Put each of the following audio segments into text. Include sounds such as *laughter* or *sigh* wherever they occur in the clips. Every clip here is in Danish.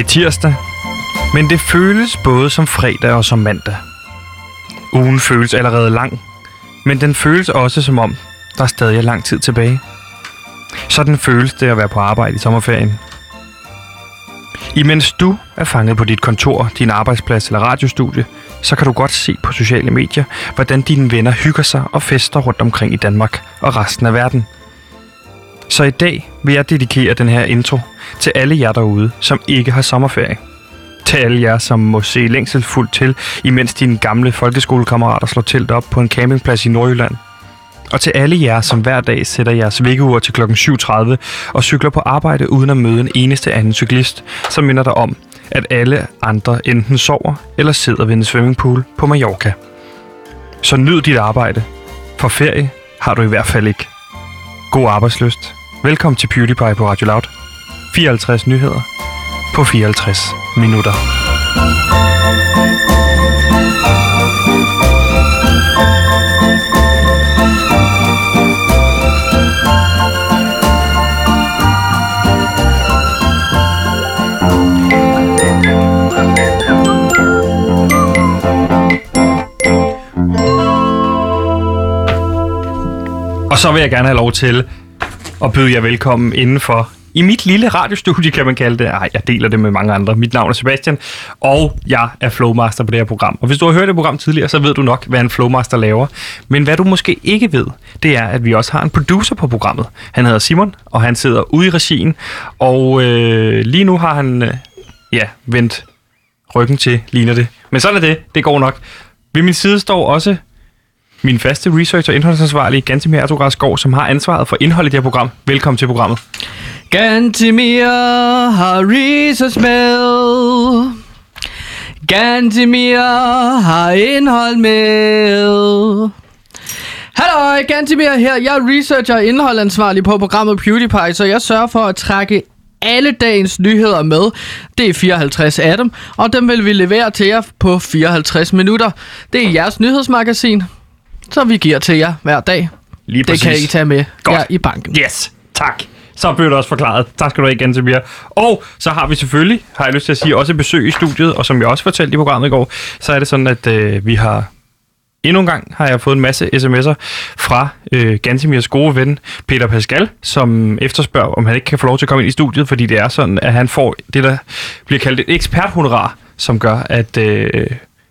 Det er tirsdag, men det føles både som fredag og som mandag. Ugen føles allerede lang, men den føles også som om, der er stadig lang tid tilbage. Sådan føles det at være på arbejde i sommerferien. Imens du er fanget på dit kontor, din arbejdsplads eller radiostudie, så kan du godt se på sociale medier, hvordan dine venner hygger sig og fester rundt omkring i Danmark og resten af verden. Så i dag vil jeg dedikere den her intro til alle jer derude, som ikke har sommerferie. Til alle jer, som må se længselsfuldt til, imens dine gamle folkeskolekammerater slår telt op på en campingplads i Nordjylland. Og til alle jer, som hver dag sætter jeres vækkeur til kl. 7.30 og cykler på arbejde uden at møde en eneste anden cyklist, som minder dig om, at alle andre enten sover eller sidder ved en swimmingpool på Mallorca. Så nyd dit arbejde, for ferie har du i hvert fald ikke. God arbejdsløst. Velkommen til PewDiePie på Radio Loud. 54 nyheder på 54 minutter. Og så vil jeg gerne have lov til og byde jer velkommen indenfor i mit lille radiostudie, kan man kalde det. Ej, jeg deler det med mange andre. Mit navn er Sebastian, og jeg er Flowmaster på det her program. Og hvis du har hørt det program tidligere, så ved du nok, hvad en Flowmaster laver. Men hvad du måske ikke ved, det er, at vi også har en producer på programmet. Han hedder Simon, og han sidder ude i regien. Og øh, lige nu har han, øh, ja, vendt ryggen til, ligner det. Men sådan er det. Det går nok. Ved min side står også min faste research- og indholdsansvarlige, Gantemir Skov, som har ansvaret for indholdet i det her program. Velkommen til programmet. Gantemir har research med. Gantemir har indhold med. Hallo, Gantemir her. Jeg er researcher og indholdansvarlig på programmet PewDiePie, så jeg sørger for at trække alle dagens nyheder med. Det er 54 af dem, og dem vil vi levere til jer på 54 minutter. Det er jeres nyhedsmagasin, så vi giver til jer hver dag. Lige Det kan I tage med Godt. her i banken. Yes, tak. Så blev det også forklaret. Tak skal du have igen, Samir. Og så har vi selvfølgelig, har jeg lyst til at sige, også besøg i studiet, og som jeg også fortalte i programmet i går, så er det sådan, at øh, vi har Endnu en gang har jeg fået en masse sms'er fra øh, Gansimirs gode ven Peter Pascal, som efterspørger, om han ikke kan få lov til at komme ind i studiet, fordi det er sådan, at han får det, der bliver kaldt et eksperthonorar, som gør, at øh,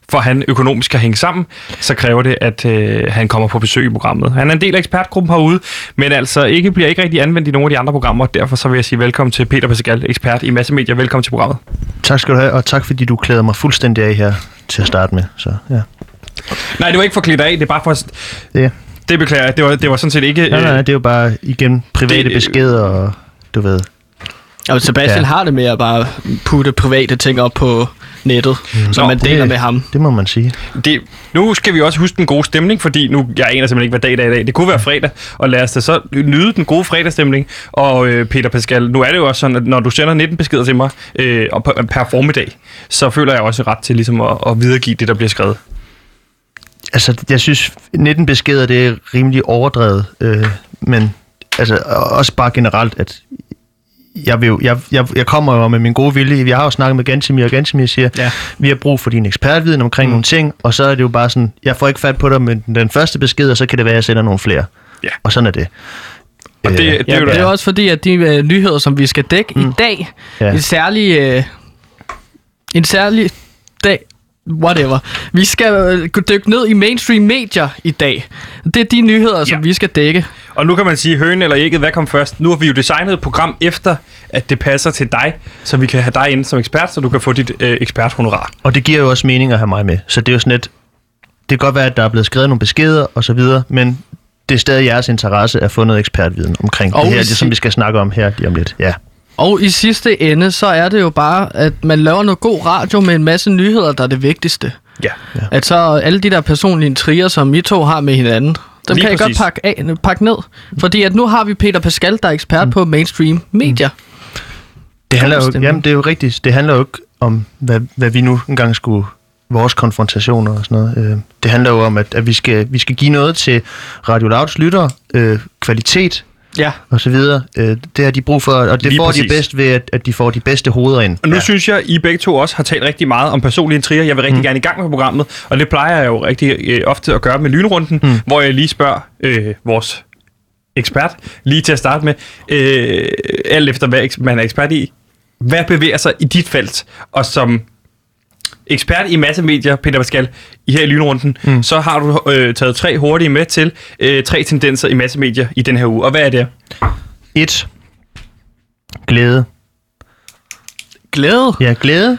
for han økonomisk kan hænge sammen, så kræver det, at øh, han kommer på besøg i programmet. Han er en del af ekspertgruppen herude, men altså ikke bliver ikke rigtig anvendt i nogle af de andre programmer. Derfor så vil jeg sige velkommen til Peter Pascal, ekspert i massemedier. Velkommen til programmet. Tak skal du have, og tak fordi du klæder mig fuldstændig af her til at starte med. Så, ja. Nej, det var ikke for klædt af, det er bare for... Ja. Det beklager jeg. Det var, det var sådan set ikke... Nej, nej, øh, det er jo bare igen private det- beskeder, og du ved. Og Sebastian Ja. har det med at bare putte private ting op på nettet, mm. som Nå, man deler det- med ham. Det må man sige. Det, nu skal vi også huske den gode stemning, fordi nu, jeg aner simpelthen ikke, hvad dag det er i dag. Det kunne være fredag, og lad os da så nyde den gode fredagsstemning. Og øh, Peter Pascal, nu er det jo også sådan, at når du sender 19 beskeder til mig øh, og per, per formiddag, så føler jeg også ret til ligesom at, at videregive det, der bliver skrevet. Altså, jeg synes, 19 beskeder, det er rimelig overdrevet. Øh, men altså, også bare generelt, at jeg, vil, jo- jeg, jeg, jeg kommer jo med min gode vilje. Jeg har jo snakket med Gansimir, og Gansimir siger, Ja. vi har brug for din ekspertviden omkring mm. nogle ting, og så er det jo bare sådan, jeg får ikke fat på dig med den første besked, og så kan det være, at jeg sender nogle flere. Ja. Og sådan er det. Og det, det, det Ja, er jo det er også fordi, at de øh, nyheder, som vi skal dække mm. i dag, Ja. ja. en særlig... Øh, en særlig dag... Whatever. Vi skal øh, dykke ned i mainstream medier i dag. Det er de nyheder, som Ja. vi skal dække. Og nu kan man sige, hønen eller ægget, hvad kom først? Nu har vi jo designet et program efter, at det passer til dig, så vi kan have dig inde som ekspert, så du kan få dit øh, eksperthonorar. Og det giver jo også mening at have mig med. Så det er jo sådan et... Det kan godt være, at der er blevet skrevet nogle beskeder og så videre, men det er stadig jeres interesse at få noget ekspertviden omkring Og det her, det, som vi skal snakke om her lige om lidt. Ja. Og i sidste ende, så er det jo bare, at man laver noget god radio med en masse nyheder, der er det vigtigste. Ja. At så alle de der personlige intriger, som I to har med hinanden, dem Lige kan jeg præcis. godt pakke, af, pakke ned. Fordi at nu har vi Peter Pascal, der er ekspert mm. på mainstream medier. Det handler jo, jamen, det er jo rigtigt. Det handler jo ikke om, hvad, hvad vi nu engang skulle vores konfrontationer og sådan noget. Øh, det handler jo om, at, at vi, skal, vi skal give noget til Radio Louds lyttere, øh, kvalitet, Ja. og så videre. Øh, det har de brug for, og det Lige får præcis. de bedst ved, at, at de får de bedste hoveder ind. Og nu ja. synes jeg, I begge to også har talt rigtig meget om personlige intriger. Jeg vil rigtig mm. gerne i gang med programmet, og det plejer jeg jo rigtig øh, ofte at gøre med lynrunden, mm. hvor jeg lige spørger øh, vores ekspert, lige til at starte med, øh, alt efter hvad man er ekspert i, hvad bevæger sig i dit felt, og som ekspert i massemedier, Peter Pascal, i her i lynrunden, mm. så har du øh, taget tre hurtige med til øh, tre tendenser i massemedier i den her uge. Og hvad er det? Et. Glæde. Glæde? Ja, glæde.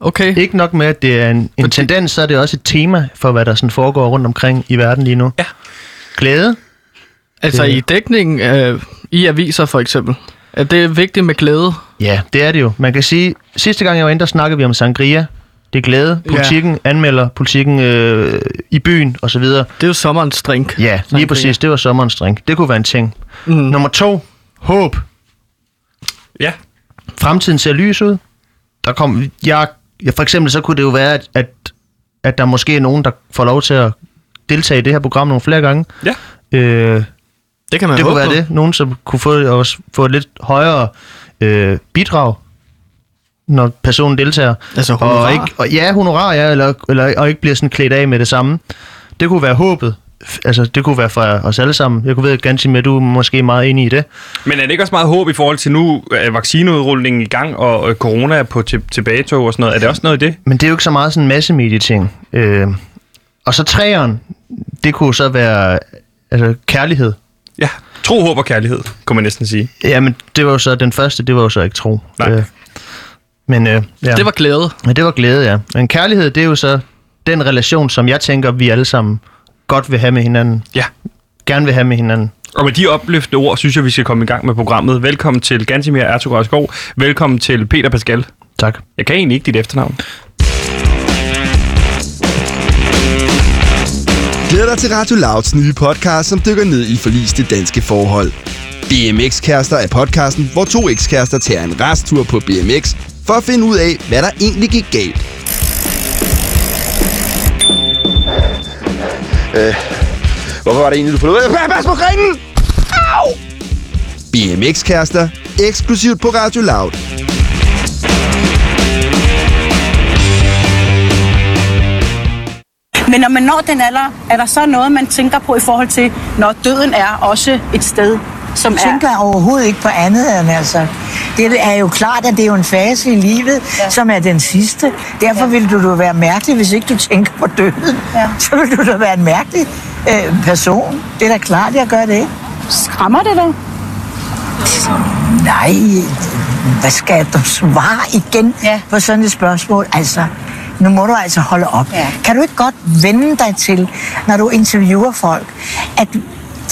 Okay. Ikke nok med, at det er en, en tendens, så er det også et tema for, hvad der sådan foregår rundt omkring i verden lige nu. Ja. Glæde. Altså Det- i dækningen øh, i aviser for eksempel. Er det vigtigt med glæde? Ja, det er det jo. Man kan sige, sidste gang jeg var inde, der snakkede vi om sangria. Det er glæde. Politikken ja. anmelder politikken øh, i byen og så videre. Det er jo sommerens drink. Ja, lige præcis. Det var sommerens drink. Det kunne være en ting. Mm. Nummer to. Håb. Ja. Fremtiden ser lys ud. Der kom, jeg, ja, for eksempel så kunne det jo være, at, at, at der måske er nogen, der får lov til at deltage i det her program nogle flere gange. Ja. Øh, Det kan man det kunne være på. det. Nogen, som kunne få, også få et lidt højere øh, bidrag, når personen deltager. Altså og honorar? ikke, og, ja, honorar, ja, eller, eller, og ikke bliver sådan klædt af med det samme. Det kunne være håbet. Altså, det kunne være fra os alle sammen. Jeg kunne ved, ganske med, at du er måske meget enig i det. Men er det ikke også meget håb i forhold til nu, er vaccineudrulningen i gang, og øh, corona er på til, tilbagetog og sådan noget? Er det også noget i det? Men det er jo ikke så meget sådan en massemedieting. Øh, og så træeren, det kunne så være altså, kærlighed. Ja. Tro, håb og kærlighed, kunne man næsten sige. Jamen, det var jo så den første, det var jo så ikke tro. Nej. Øh, men øh, ja. Det var glæde. Ja, det var glæde, ja. Men kærlighed, det er jo så den relation, som jeg tænker, vi alle sammen godt vil have med hinanden. Ja. Gerne vil have med hinanden. Og med de opløftende ord, synes jeg, vi skal komme i gang med programmet. Velkommen til Gansimir Skov. Velkommen til Peter Pascal. Tak. Jeg kan egentlig ikke dit efternavn. Glæder dig til Radio Louds nye podcast, som dykker ned i forliste danske forhold. BMX-kærester er podcasten, hvor to ekskærester tager en resttur på BMX for at finde ud af, hvad der egentlig gik galt. Øh, hvorfor var det egentlig, du forlod? Pas på grenen! Au! BMX-kærester, eksklusivt på Radio Loud. Men når man når den alder, er der så noget, man tænker på i forhold til, når døden er også et sted, som Jeg er... tænker overhovedet ikke på andet end altså. Det er jo klart, at det er jo en fase i livet, Ja. som er den sidste. Derfor Ja. ville du jo være mærkelig, hvis ikke du tænker på døden. Ja. Så ville du da være en mærkelig øh, person. Det er da klart, jeg gør det. Skræmmer det dig? Nej, hvad skal du svare igen Ja. på sådan et spørgsmål? Altså, nu må du altså holde op. Ja. Kan du ikke godt vende dig til, når du interviewer folk, at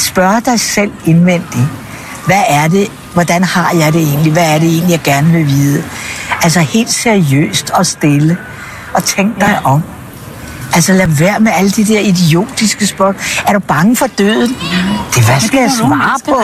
spørge dig selv indvendigt, hvad er det, hvordan har jeg det egentlig, hvad er det egentlig, jeg gerne vil vide? Altså helt seriøst og stille, og tænk dig om. Altså lad være med alle de der idiotiske spørgsmål. Er du bange for døden? Det hvad skal jeg svare på?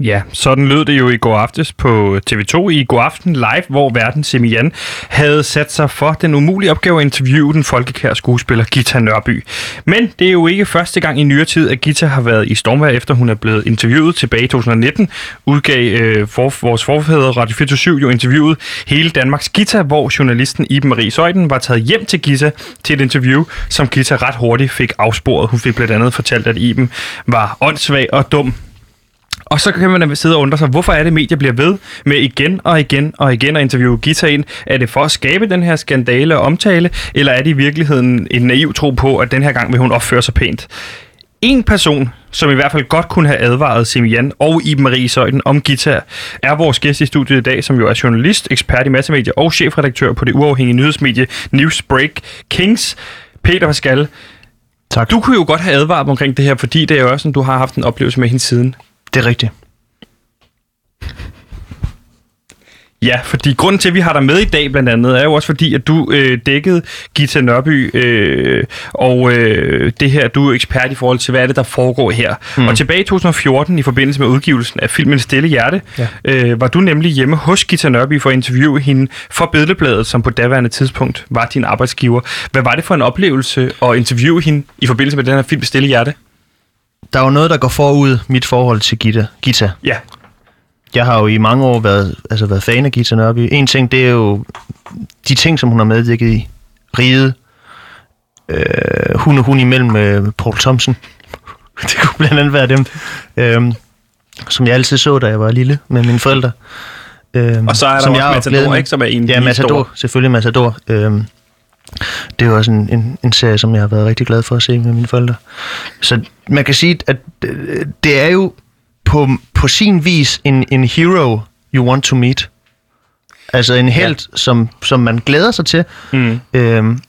Ja, sådan lød det jo i går aftes på TV2 i går aften live, hvor verden Semian havde sat sig for den umulige opgave at interviewe den folkekære skuespiller Gita Nørby. Men det er jo ikke første gang i nyere tid, at Gita har været i stormvær, efter hun er blevet interviewet tilbage i 2019. Udgav øh, for, vores forfædre Radio 24 jo interviewet hele Danmarks Gita, hvor journalisten Iben Marie Søjden var taget hjem til Gita til et interview, som Gita ret hurtigt fik afsporet. Hun fik blandt andet fortalt, at Iben var åndssvag og dum, og så kan man sidde og undre sig, hvorfor er det, medier bliver ved med igen og igen og igen at interviewe Gita ind? Er det for at skabe den her skandale og omtale, eller er det i virkeligheden en naiv tro på, at den her gang vil hun opføre sig pænt? En person, som i hvert fald godt kunne have advaret Simian og Iben Marie Søjden om Gita, er vores gæst i studiet i dag, som jo er journalist, ekspert i massemedier og chefredaktør på det uafhængige nyhedsmedie Newsbreak Kings. Peter Pascal, Tak. du kunne jo godt have advaret omkring det her, fordi det er jo også sådan, du har haft en oplevelse med hende siden. Det er rigtigt. Ja, fordi grunden til, at vi har dig med i dag blandt andet, er jo også fordi, at du øh, dækkede Gita Nørby, øh, og øh, det her, du er ekspert i forhold til, hvad er det, der foregår her. Mm. Og tilbage i 2014, i forbindelse med udgivelsen af filmen Stille Hjerte, ja. øh, var du nemlig hjemme hos Gita Nørby for at interviewe hende for Billedbladet, som på daværende tidspunkt var din arbejdsgiver. Hvad var det for en oplevelse at interviewe hende i forbindelse med den her film Stille Hjerte? Der er jo noget, der går forud mit forhold til Gita. Gita. Ja. Jeg har jo i mange år været, altså været fan af Gita Nørby. En ting, det er jo de ting, som hun har medvirket i. Ride. Øh, hun og hun imellem øh, Paul Thompson. *laughs* det kunne blandt andet være dem. Øh, som jeg altid så, da jeg var lille med mine forældre. Øh, Og så er der som også jeg Matador, ikke, som er en Ja, Matador. stor. Selvfølgelig Matador. Øh, det er jo også en, en, en serie, som jeg har været rigtig glad for at se med mine forældre. Så man kan sige, at øh, det er jo på, på sin vis en, en hero you want to meet. Altså en held, ja. som, som man glæder sig til. Mm. Øhm,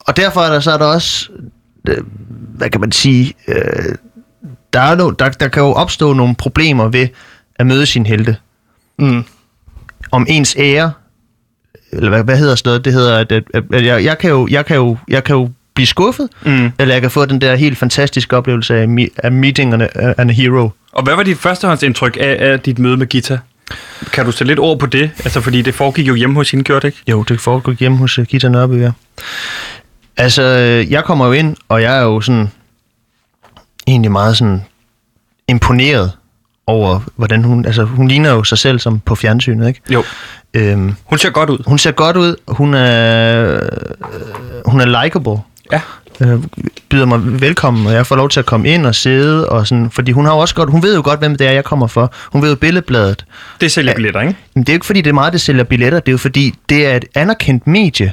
og derfor er der, så er der også, øh, hvad kan man sige, øh, der, er no, der, der kan jo opstå nogle problemer ved at møde sin helte. Mm. Om ens ære, eller hvad, hvad hedder sådan noget, det hedder, at, at, at, jeg, jeg, kan jo, jeg, kan jo, jeg kan jo blive skuffet, Mm. eller jeg kan få den der helt fantastiske oplevelse af, me- af meeting and a, and a hero. Og hvad var dit førstehåndsindtryk af, af dit møde med Gita? Kan du sætte lidt ord på det? Altså, fordi det foregik jo hjemme hos hende, gjorde det ikke? Jo, det foregår hjemme hos uh, Gita Nørby, ja. Altså, øh, jeg kommer jo ind, og jeg er jo sådan egentlig meget sådan imponeret over, hvordan hun... Altså, hun ligner jo sig selv som på fjernsynet, ikke? Jo. Øhm, Hun ser godt ud. hun ser godt ud. Hun er, øh, hun er likable. Ja. Øh, byder mig velkommen, og jeg får lov til at komme ind og sidde, og sådan, fordi hun har jo også godt, hun ved jo godt, hvem det er, jeg kommer for. Hun ved jo billedbladet. Det sælger billetter, ikke? Men det er jo ikke fordi, det er meget, det sælger billetter. Det er jo fordi, det er et anerkendt medie.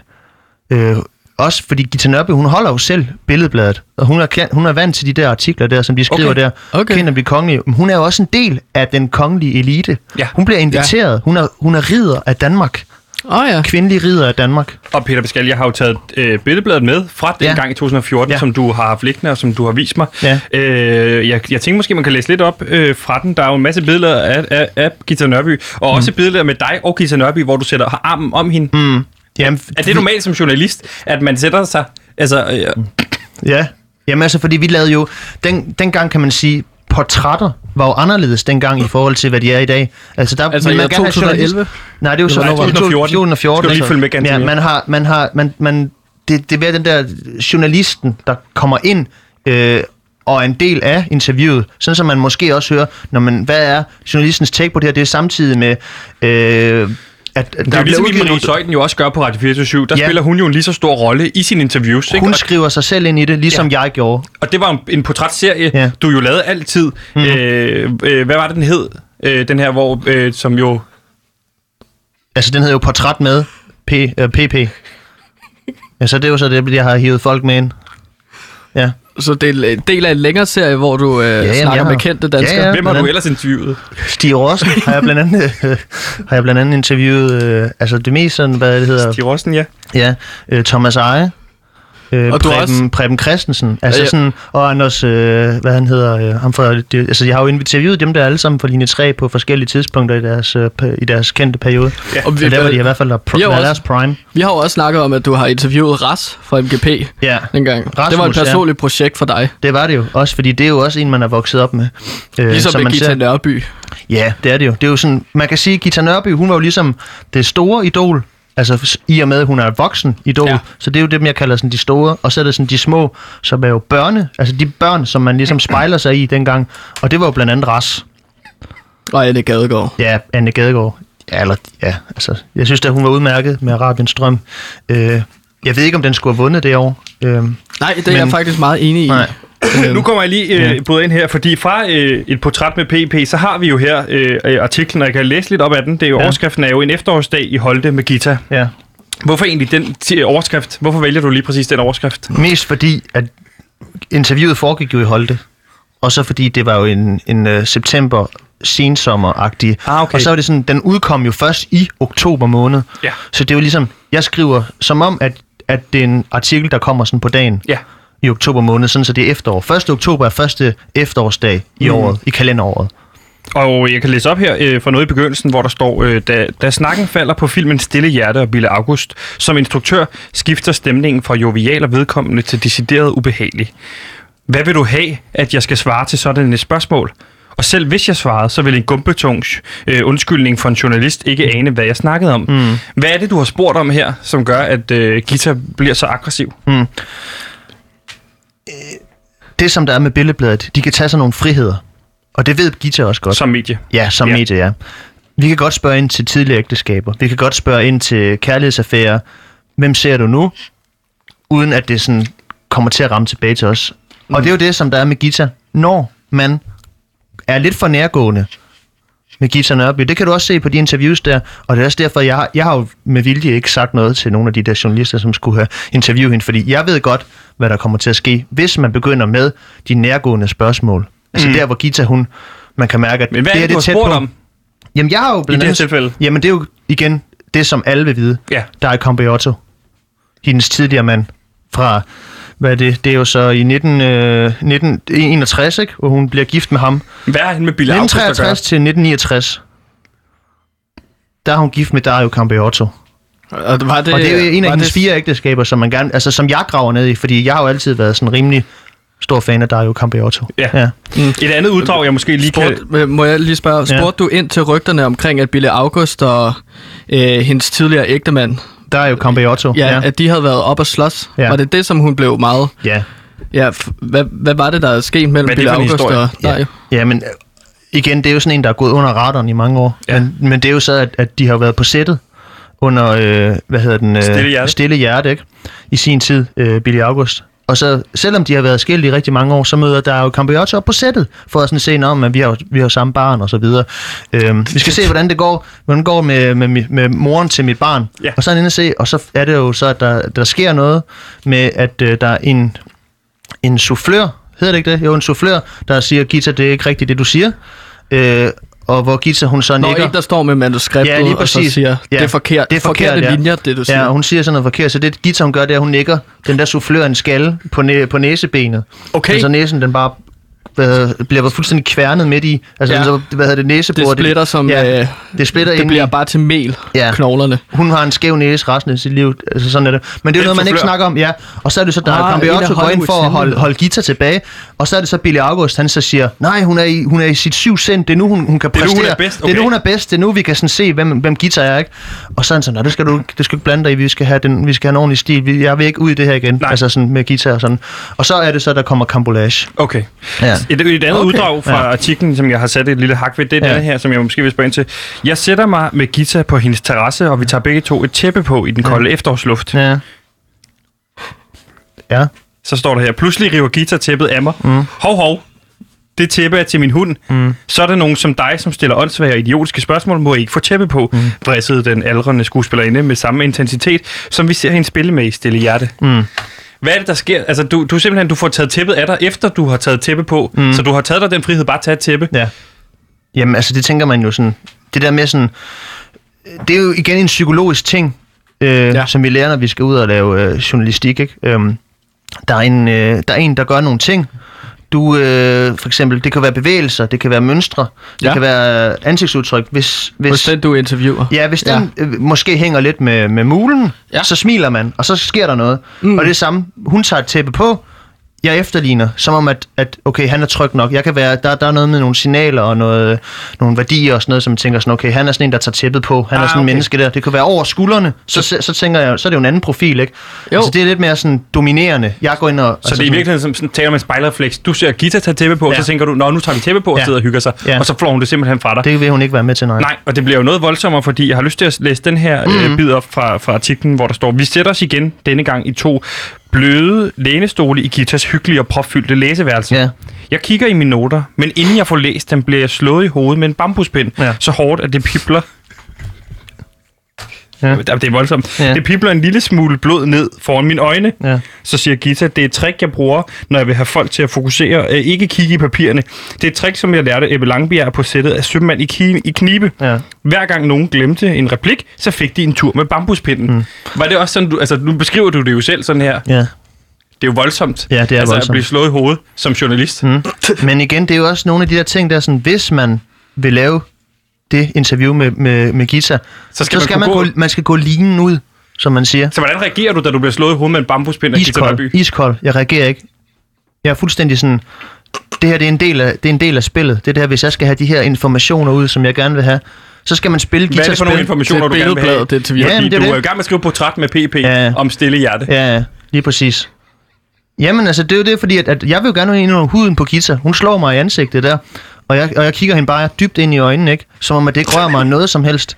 Øh, også fordi Gita Nørby, hun holder jo selv billedbladet. Og hun er, hun er vant til de der artikler der, som de skriver Okay. der. Okay. Kender de kongelige. Men hun er jo også en del af den kongelige elite. Ja. Hun bliver inviteret. Ja. Hun, er, hun er ridder af Danmark. Åh oh, ja. Kvindelig ridder af Danmark. Og Peter Pascal, jeg har jo taget øh, billedbladet med fra den Ja. gang i 2014, Ja. som du har haft liggende, og som du har vist mig. Ja. Øh, jeg, jeg tænker måske, man kan læse lidt op øh, fra den. Der er jo en masse billeder af, af, af Gita Nørby, og mm. også billeder med dig og Gita Nørby, hvor du sætter armen om hende. Mm. Jamen, Er det normalt som journalist, at man sætter sig... Altså, øh, Ja. Jamen altså, fordi vi lavede jo... Den, dengang kan man sige, portrætter var jo anderledes dengang i forhold til, hvad de er i dag. Altså, der Altså i man gerne have 2011? journalist- Nej, det er jo så Nej, 2014. 2014. Skal lige følge med, ganske ja, man har, man har, man, man, det, det er den der journalisten, der kommer ind øh, og er en del af interviewet, sådan som man måske også hører, når man, hvad er journalistens take på det her, det er samtidig med, øh, at, at det er jo ligesom Marie Søjden jo også gør på Radio 24 Der Ja. spiller hun jo en lige så stor rolle i sine interviews. Ikke? hun Og, skriver sig selv ind i det, ligesom ja. jeg gjorde. og det var en, en portrætserie, Ja. du jo lavede altid. Mm. Øh, øh, hvad var det, den hed? Øh, den her, hvor, øh, som jo... Altså, den hedder jo Portræt med P, øh, PP. Ja, så det er jo så det, jeg har hivet folk med ind. Ja. Så det er en del af en længere serie, hvor du øh, jamen, snakker jeg med har- kendte danskere. Ja, ja. Hvem har du ellers interviewet? Stig Rossen har jeg blandt andet, *laughs* øh, har jeg blandt andet interviewet, øh, altså det mest sådan, hvad det hedder, Stig Rossen, ja. ja, øh, Thomas Eje, øh, Og Preben, også- Preben Christensen, altså Ja, ja, sådan, og Anders, øh, hvad han hedder, øh, ham fra, de, altså jeg har jo interviewet dem der alle sammen fra linje 3 på forskellige tidspunkter i deres, øh, i deres kendte periode. Ja. Og vi, der var de i hvert fald der, pr- der også- deres prime. Vi har jo også snakket om, at du har interviewet Ras fra MGP Ja, dengang. det var et Rasmus, ja. personligt projekt for dig. det var det jo også, fordi det er jo også en, man er vokset op med. Øh, Ligesom som med man Gita ser- Nørby. Ja, det er det jo. Det er jo sådan, man kan sige, at Gita Nørby, hun var jo ligesom det store idol. Altså i og med, at hun er voksen idol. Ja. Ja. Så det er jo dem, jeg kalder sådan de store. Og så er der sådan de små, som er jo børne. Altså de børn, som man ligesom spejler sig i dengang. Og det var jo blandt andet Ras. Og Anne Gadegaard. Ja, Anne Gadegaard. Ja, eller, ja, altså, jeg synes, at hun var udmærket med Arabiens Strøm. Øh, jeg ved ikke, om den skulle have vundet det år. Øh, Nej, det er Men- jeg faktisk meget enig i. Nej. Nu kommer jeg lige øh, både ind her, fordi fra øh, et portræt med PP, så har vi jo her øh, øh, artiklen, og jeg kan læse lidt op af den. Det er jo, ja. Overskriften er jo en efterårsdag i Holte med Gita. ja. Hvorfor egentlig den ti- overskrift? Hvorfor vælger du lige præcis den overskrift? Mest fordi, at interviewet foregik jo i Holte. Og så fordi det var jo en, en uh, september sensommer-agtig. Ah, okay. Og så var det sådan, den udkom jo først i oktober måned. Ja. Så det er jo ligesom, jeg skriver som om, at, at det er en artikel, der kommer sådan på dagen Ja. I oktober måned, sådan så det er efterår. 1. oktober er første efterårsdag i Mhm. året, i kalenderåret. Og jeg kan læse op her øh, fra noget i begyndelsen, hvor der står, øh, da, da snakken falder på filmen Stille Hjerte og Bille August, som instruktør skifter stemningen fra jovial og vedkommende til decideret ubehagelig. Hvad vil du have, at jeg skal svare til sådan et spørgsmål? Og selv hvis jeg svarede, så vil en gumpetungs øh, undskyldning for en journalist ikke ane, hvad jeg snakkede om. Mm. Hvad er det, du har spurgt om her, som gør, at øh, Gita bliver så aggressiv? Det, som der er med billedbladet, de kan tage sig nogle friheder. Og det ved Gita også godt. Som medie. Ja, som Ja. medie, ja. Vi kan godt spørge ind til tidligere ægteskaber. Vi kan godt spørge ind til kærlighedsaffærer. Hvem ser du nu? Uden at det sådan kommer til at ramme tilbage til os. Og det er jo det, som der er med Gita. Når man er lidt for nærgående med Gita Nørby, det kan du også se på de interviews der. Og det er også derfor, jeg, har- jeg har jo med vilje ikke sagt noget til nogle af de der journalister, som skulle have interviewet hende. Fordi jeg ved godt, hvad der kommer til at ske, hvis man begynder med de nærgående spørgsmål. Altså mm. der, hvor Gita, hun, man kan mærke, at Men hvad det er det, har tæt på. om Jamen, jeg har jo i blandt det her andet... tilfælde? Jamen, det er jo igen det, som alle vil vide. Ja. Der er Campeotto, hendes tidligere mand, fra, hvad er det, det er jo så i 19, øh, 1961, ikke? hvor hun bliver gift med ham. Hvad har han med gøre? 1963 til 1969, der er hun gift med Dario Campeotto. Og, var det, Og det er jo en af var hendes det- fire ægteskaber, som, man gerne, altså, som jeg graver ned i, fordi jeg har jo altid været sådan rimelig stor fan af Dario Campeotto. Ja. ja. Et andet uddrag, jeg måske lige kan... Spurgt, øh, må jeg lige spørge, spurgte du ind til rygterne omkring, at Bille August og øh, hendes tidligere ægtemand, Dario Campeotto. ja, ja, at de havde været op og slås? Ja. Var det det, som hun blev meget... ja. Ja, f- hvad, hvad var det, der er sket mellem er en August historie? og Dario? Ja, men øh, igen, det er jo sådan en, der er gået under radaren i mange år. Ja. Ja. Men, men det er jo så, at, at de har været på sættet under, øh, hvad hedder den? Øh, Stille Hjerte. Stille Hjerte, ikke? I sin tid, øh, Billy August. Og så, selvom de har været skilt i rigtig mange år, så møder der jo Campeotto op på sættet, for at sådan se, om at vi har, vi har samme barn og så videre. Øhm, vi skal se, hvordan det går, hvordan det går med, med, med, moren til mit barn. Ja. Og så er inde og se, og så er det jo så, at der, der sker noget med, at øh, der er en, en soufflør, hedder det ikke det? Jo, en soufflør, der siger, Gita, det er ikke rigtigt, det du siger. Øh, og hvor Gita, hun så Når nikker. en, der står med manuskriptet, Ja, lige og så siger, Ja. det er forkert. Det er forkert, forkerte ja. linjer, det du siger. Ja, hun siger sådan noget forkert, så det Gita, hun gør, det er, at hun nikker den der soufflør en skalle på, næ- på næsebenet. Okay. Altså næsen, den bare hvad, bliver fuldstændig kværnet midt i. Altså, Ja. så, hvad hedder det, næsebord. det splitter som... Ja, øh, det splitter det bliver i. bare til mel, Ja. knoglerne. Hun har en skæv næse resten af sit liv. Altså sådan er det. Men det er jo noget, man ikke snakker om. Ja. Og så er det så, der Ah, af går ind for at holde, holde Gita tilbage. Og så er det så Billy August, han så siger, nej, hun er i, hun er i sit syv cent. Det er nu, hun, hun kan Det er nu, præstere. hun er bedst, Det er nu, okay. hun er bedst. Det er nu, vi kan sådan se, hvem, hvem Gita er. Ikke? Og så er han sådan, "Nå, det skal du, det skal du ikke blande dig i. Vi skal have, den, vi skal have en ordentlig stil. Vi- Jeg vil ikke ud i det her igen. Nej. Altså sådan med Gita og sådan. Og så er det så, der kommer Cambolage. Okay. Ja. Et, et andet Okay. uddrag fra Ja. artiklen, som jeg har sat et lille hak ved, det er Ja. ja. denne her, som jeg måske vil spørge ind til. Jeg sætter mig med Gita på hendes terrasse, og vi tager begge to et tæppe på i den kolde efterårsluft. Ja. Ja. Så står der her, pludselig river Gita tæppet af mig. Mm. Hov, hov. Det tæppe er til min hund. Mm. Så er der nogen som dig, som stiller åndssvage og idiotiske spørgsmål, må ikke få tæppe på. Mm. Vrissede den aldrende skuespillerinde med samme intensitet, som vi ser hende spille med i Stille Hjerte. Mm. Hvad er det, der sker? Altså, du, du simpelthen du får taget tæppet af dig, efter du har taget tæppe på. Mm. Så du har taget dig den frihed, bare at tage et tæppe. Ja. Jamen, altså, det tænker man jo sådan... Det der med sådan... Det er jo igen en psykologisk ting, øh, Ja. som vi lærer, når vi skal ud og lave øh, journalistik, ikke? Øhm, der, er en, øh, der er en, der gør nogle ting. Du, øh, for eksempel, det kan være bevægelser, det kan være mønstre, det Ja. kan være ansigtsudtryk. Hvis, Hvis hvis, den, du interviewer. Ja, hvis den øh, måske hænger lidt med, med mulen, Ja. ja. så smiler man, og så sker der noget. Mm. Og det er det samme. Hun tager et tæppe på, jeg efterligner, som om, at, at okay, han er tryg nok. Jeg kan være, der, der er noget med nogle signaler og noget, nogle værdier og sådan noget, som tænker sådan, okay, han er sådan en, der tager tæppet på. Han Ah, er sådan en okay. menneske der. Det kan være over skuldrene. Så, så, så tænker jeg, så er det jo en anden profil, ikke? Jo. Altså, det er lidt mere sådan dominerende. Jeg går ind og... Så altså, det er i virkeligheden som sådan, taler med spejlrefleks. Du ser Gita tage tæppe på, ja. og så tænker du, nå, nu tager vi tæppe på og Ja. sidder og hygger sig. Ja. Og så flår hun det simpelthen fra dig. Det vil hun ikke være med til, nej. Nej, og det bliver jo noget voldsommere, fordi jeg har lyst til at læse den her mm. øh, bid op fra, fra artiklen, hvor der står, vi sætter os igen denne gang i to bløde lænestole i Gitas hyggelige og propfyldte læseværelse. Ja. Jeg kigger i mine noter, men inden jeg får læst dem, bliver jeg slået i hovedet med en bambuspind, Ja. så hårdt, at det pipler. Ja. Det er voldsomt. Ja. Det pipler en lille smule blod ned foran mine øjne. Ja. Så siger Gita, det er et trick, jeg bruger, når jeg vil have folk til at fokusere, øh, ikke kigge i papirerne. Det er et trick, som jeg lærte Ebbe Langbjerg på sættet af Sømand i, ki- i Knibe. Ja. Hver gang nogen glemte en replik, så fik de en tur med bambuspinden. Mm. Var det også sådan, du, altså nu beskriver du det jo selv sådan her. Ja. Det er jo voldsomt. Ja, det er altså, at voldsomt. blive slået i hovedet som journalist. Mm. Men igen, det er jo også nogle af de der ting, der er sådan, hvis man vil lave det interview med, med, med Gita, Så skal så man skal kunne man, gå- gå, man skal gå linen ud, som man siger. Så hvordan reagerer du, da du bliver slået i hovedet med en bambuspind af Gita Iskold. Nørby? Iskold. Jeg reagerer ikke. Jeg er fuldstændig sådan... Det her det er, en del af, det er en del af spillet. Det er det her, hvis jeg skal have de her informationer ud, som jeg gerne vil have, så skal man spille Hvad er det for nogle guitarspil. informationer, du er gerne vil have? det interview. Ja, det er du det. er jo i gang med at skrive portræt med PP Ja. om stille hjerte. Ja, ja, lige præcis. Jamen altså, det er jo det, fordi at, at jeg vil jo gerne ind under huden på Gita. Hun slår mig i ansigtet der, og jeg, og jeg kigger hende bare dybt ind i øjnene, ikke? Som om, at det ikke rører mig noget som helst.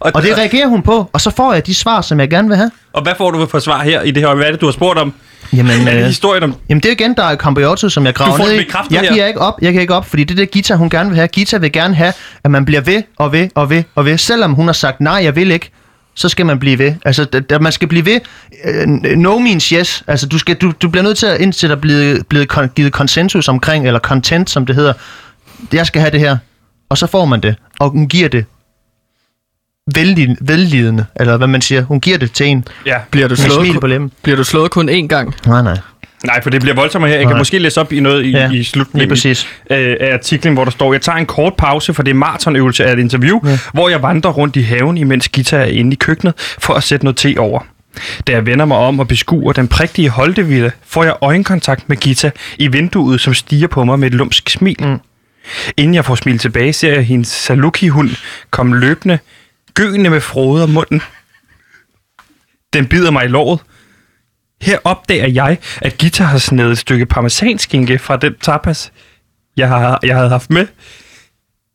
Og det reagerer hun på, og så får jeg de svar, som jeg gerne vil have. Og hvad får du for svar her i det her? Hvad er det, du har spurgt om? Jamen, Er det øh, historien om... Jamen det er igen, der er Cambiotto, som jeg graver ned i. Jeg her. giver ikke op, jeg giver ikke op, fordi det er det Gita, hun gerne vil have. Gita vil gerne have, at man bliver ved og ved og ved og ved. Selvom hun har sagt, nej, jeg vil ikke, så skal man blive ved. Altså, da man skal blive ved. Uh, no means yes. Altså, du, skal, du, du bliver nødt til at, indtil der er blevet, blevet kon, givet konsensus omkring, eller content, som det hedder. Jeg skal have det her. Og så får man det. Og hun giver det vældig, vellidende, eller hvad man siger. Hun giver det til en Ja. Bliver du slået, smil på lemmen. bliver du slået kun én gang? Nej, nej. Nej, for det bliver voldsommere her. Jeg kan Nej. måske læse op i noget i, Ja, i slutningen præcis. øh, af artiklen, hvor der står, jeg tager en kort pause, for det er maratonøvelse af et interview, ja. hvor jeg vandrer rundt i haven, imens Gita er inde i køkkenet, for at sætte noget te over. Da jeg vender mig om og beskuer den prægtige holdeville, får jeg øjenkontakt med Gita i vinduet, som stiger på mig med et lumsk smil. Mm. Inden jeg får smil tilbage, ser jeg hendes Saluki-hund komme løbende, gøende med frode om munden. Den bider mig i låret. Her opdager jeg, at Gita har snedet et stykke parmesanskinke fra den tapas, jeg, har, jeg havde haft med,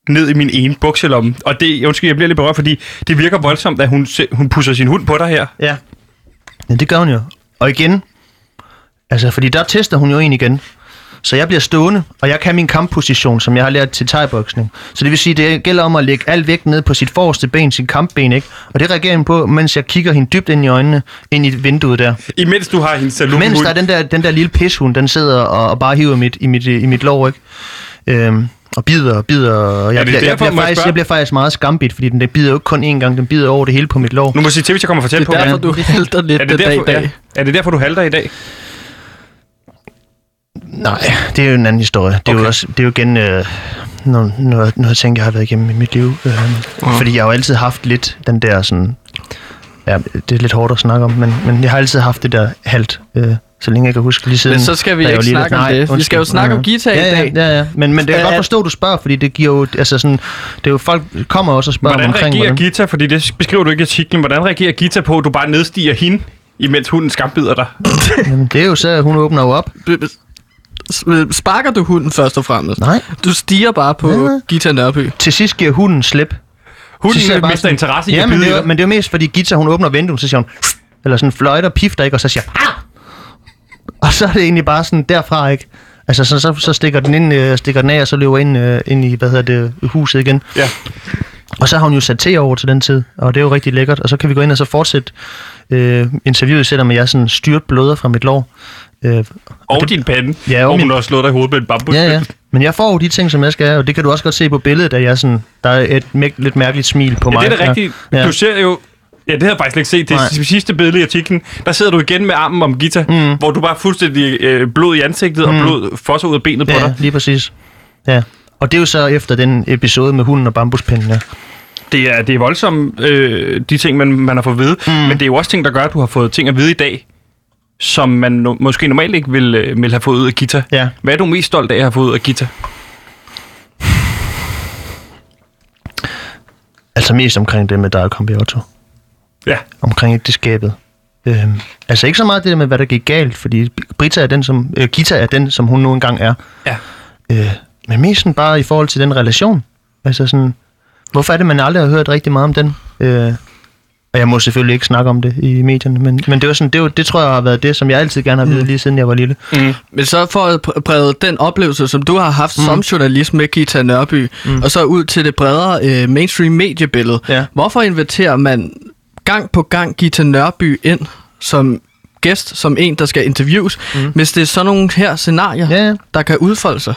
ned i min ene bukselomme. Og det, undskyld, jeg bliver lidt berørt, fordi det virker voldsomt, at hun, se- hun pusser sin hund på dig her. Ja. ja, det gør hun jo. Og igen, altså, fordi der tester hun jo en igen. Så jeg bliver stående, og jeg kan min kampposition, som jeg har lært til thai-boksning. Så det vil sige, det gælder om at lægge al vægt ned på sit forreste ben, sit kampben, ikke? Og det reagerer hun på, mens jeg kigger hende dybt ind i øjnene, ind i vinduet der. Imens du har hendes saluki Mens der er den der, den der lille pishund, den sidder og, og bare hiver mit, i, mit, i mit lår, ikke? Øhm, og bider og bider. Og jeg, det bliver, jeg, derfor, bliver jeg faktisk, spørge? jeg bliver faktisk meget skambit, fordi den der bider jo ikke kun én gang, den bider over det hele på mit lår. Nu må jeg sige til, hvis jeg kommer for tæt Det på. er derfor, Er du hælder lidt det dag i dag. ja, er det derfor, du halter i dag? Nej, det er jo en anden historie. Det er Okay. jo også, det er jo igen øh, noget, noget, noget ting, jeg har været igennem i mit liv. Øh, Fordi jeg har jo altid haft lidt den der sådan... Ja, det er lidt hårdt at snakke om, men, men jeg har altid haft det der halt, øh, så længe jeg kan huske lige siden. Men så skal vi ikke snakke om det. Vi undskyld. skal jo snakke om guitar i ja, dag. Ja, ja, ja. Men, men det er Øh, godt forstå, at du spørger, fordi det giver jo... Altså sådan, det er jo folk kommer også og spørger Hvordan omkring, reagerer Gita, fordi det beskriver du ikke i artiklen, hvordan reagerer Gita på, at du bare nedstiger hende, imens hunden skambider dig? Jamen, det er jo så, at hun åbner jo op. Sparker du hunden først og fremmest? Nej. Du stiger bare på Ja. Gita Nørby. Til sidst giver hunden slip. Hunden Så mister sådan- interesse i ja, at men det, er, dig. men det er mest, fordi Gita, hun åbner vinduet, så siger hun, eller sådan fløjter og pifter, ikke? Og så siger ah! Og så er det egentlig bare sådan derfra, ikke? Altså, så, så, så stikker den ind, øh, stikker den af, og så løber ind, øh, ind i, hvad hedder det, huset igen. Ja. Og så har hun jo sat te over til den tid, og det er jo rigtig lækkert. Og så kan vi gå ind og så fortsætte øh, interviewet, selvom jeg sådan styrt bløder fra mit lår. Øh, Og det- din pande, Ja, og hvor min- hun har slået dig i hovedet med en bambus. Ja, ja. Men jeg får jo de ting, som jeg skal have, og det kan du også godt se på billedet, at jeg sådan, der er et mæk- lidt mærkeligt smil på Ja, mig. det er da rigtigt. Ja. Du ser jo... Ja, det havde jeg faktisk ikke set. Det Nej. sidste billede i artiklen. Der sidder du igen med armen om Gita, mm. hvor du bare fuldstændig øh, blod i ansigtet, mm. og blod fosser ud af benet på Ja, dig. lige præcis. Ja. Og det er jo så efter den episode med hunden og bambuspinden, ja. Det er, det er voldsomt, øh, de ting, man, man har fået at vide. Mm. Men det er jo også ting, der gør, at du har fået ting at vide i dag, som man no- måske normalt ikke ville, øh, ville have fået ud af Gita. Ja. Hvad er du mest stolt af at have fået ud af Gita? Altså mest omkring det med dig og Compiotto. Ja. Omkring ægteskabet. Øhm, altså ikke så meget det der med, hvad der gik galt, fordi Brita er den, som, øh, Gita er den, som hun nu engang er. Ja. Øh, men mest sådan bare i forhold til den relation. Altså sådan, hvorfor er det, man aldrig har hørt rigtig meget om den? Øh, og jeg må selvfølgelig ikke snakke om det i medierne, men, men det, var sådan, det, var, det tror jeg har været det, som jeg altid gerne har Mm. lige siden jeg var lille. Men så for at brede den oplevelse, som du har haft mm. som journalist med Gita Nørby, mm. og så ud til det bredere øh, mainstream mediebillede. Ja. Hvorfor inviterer man gang på gang Gita Nørby ind som gæst, som en, der skal interviews, mm. hvis det er sådan nogle her scenarier, Ja, ja. der kan udfolde sig?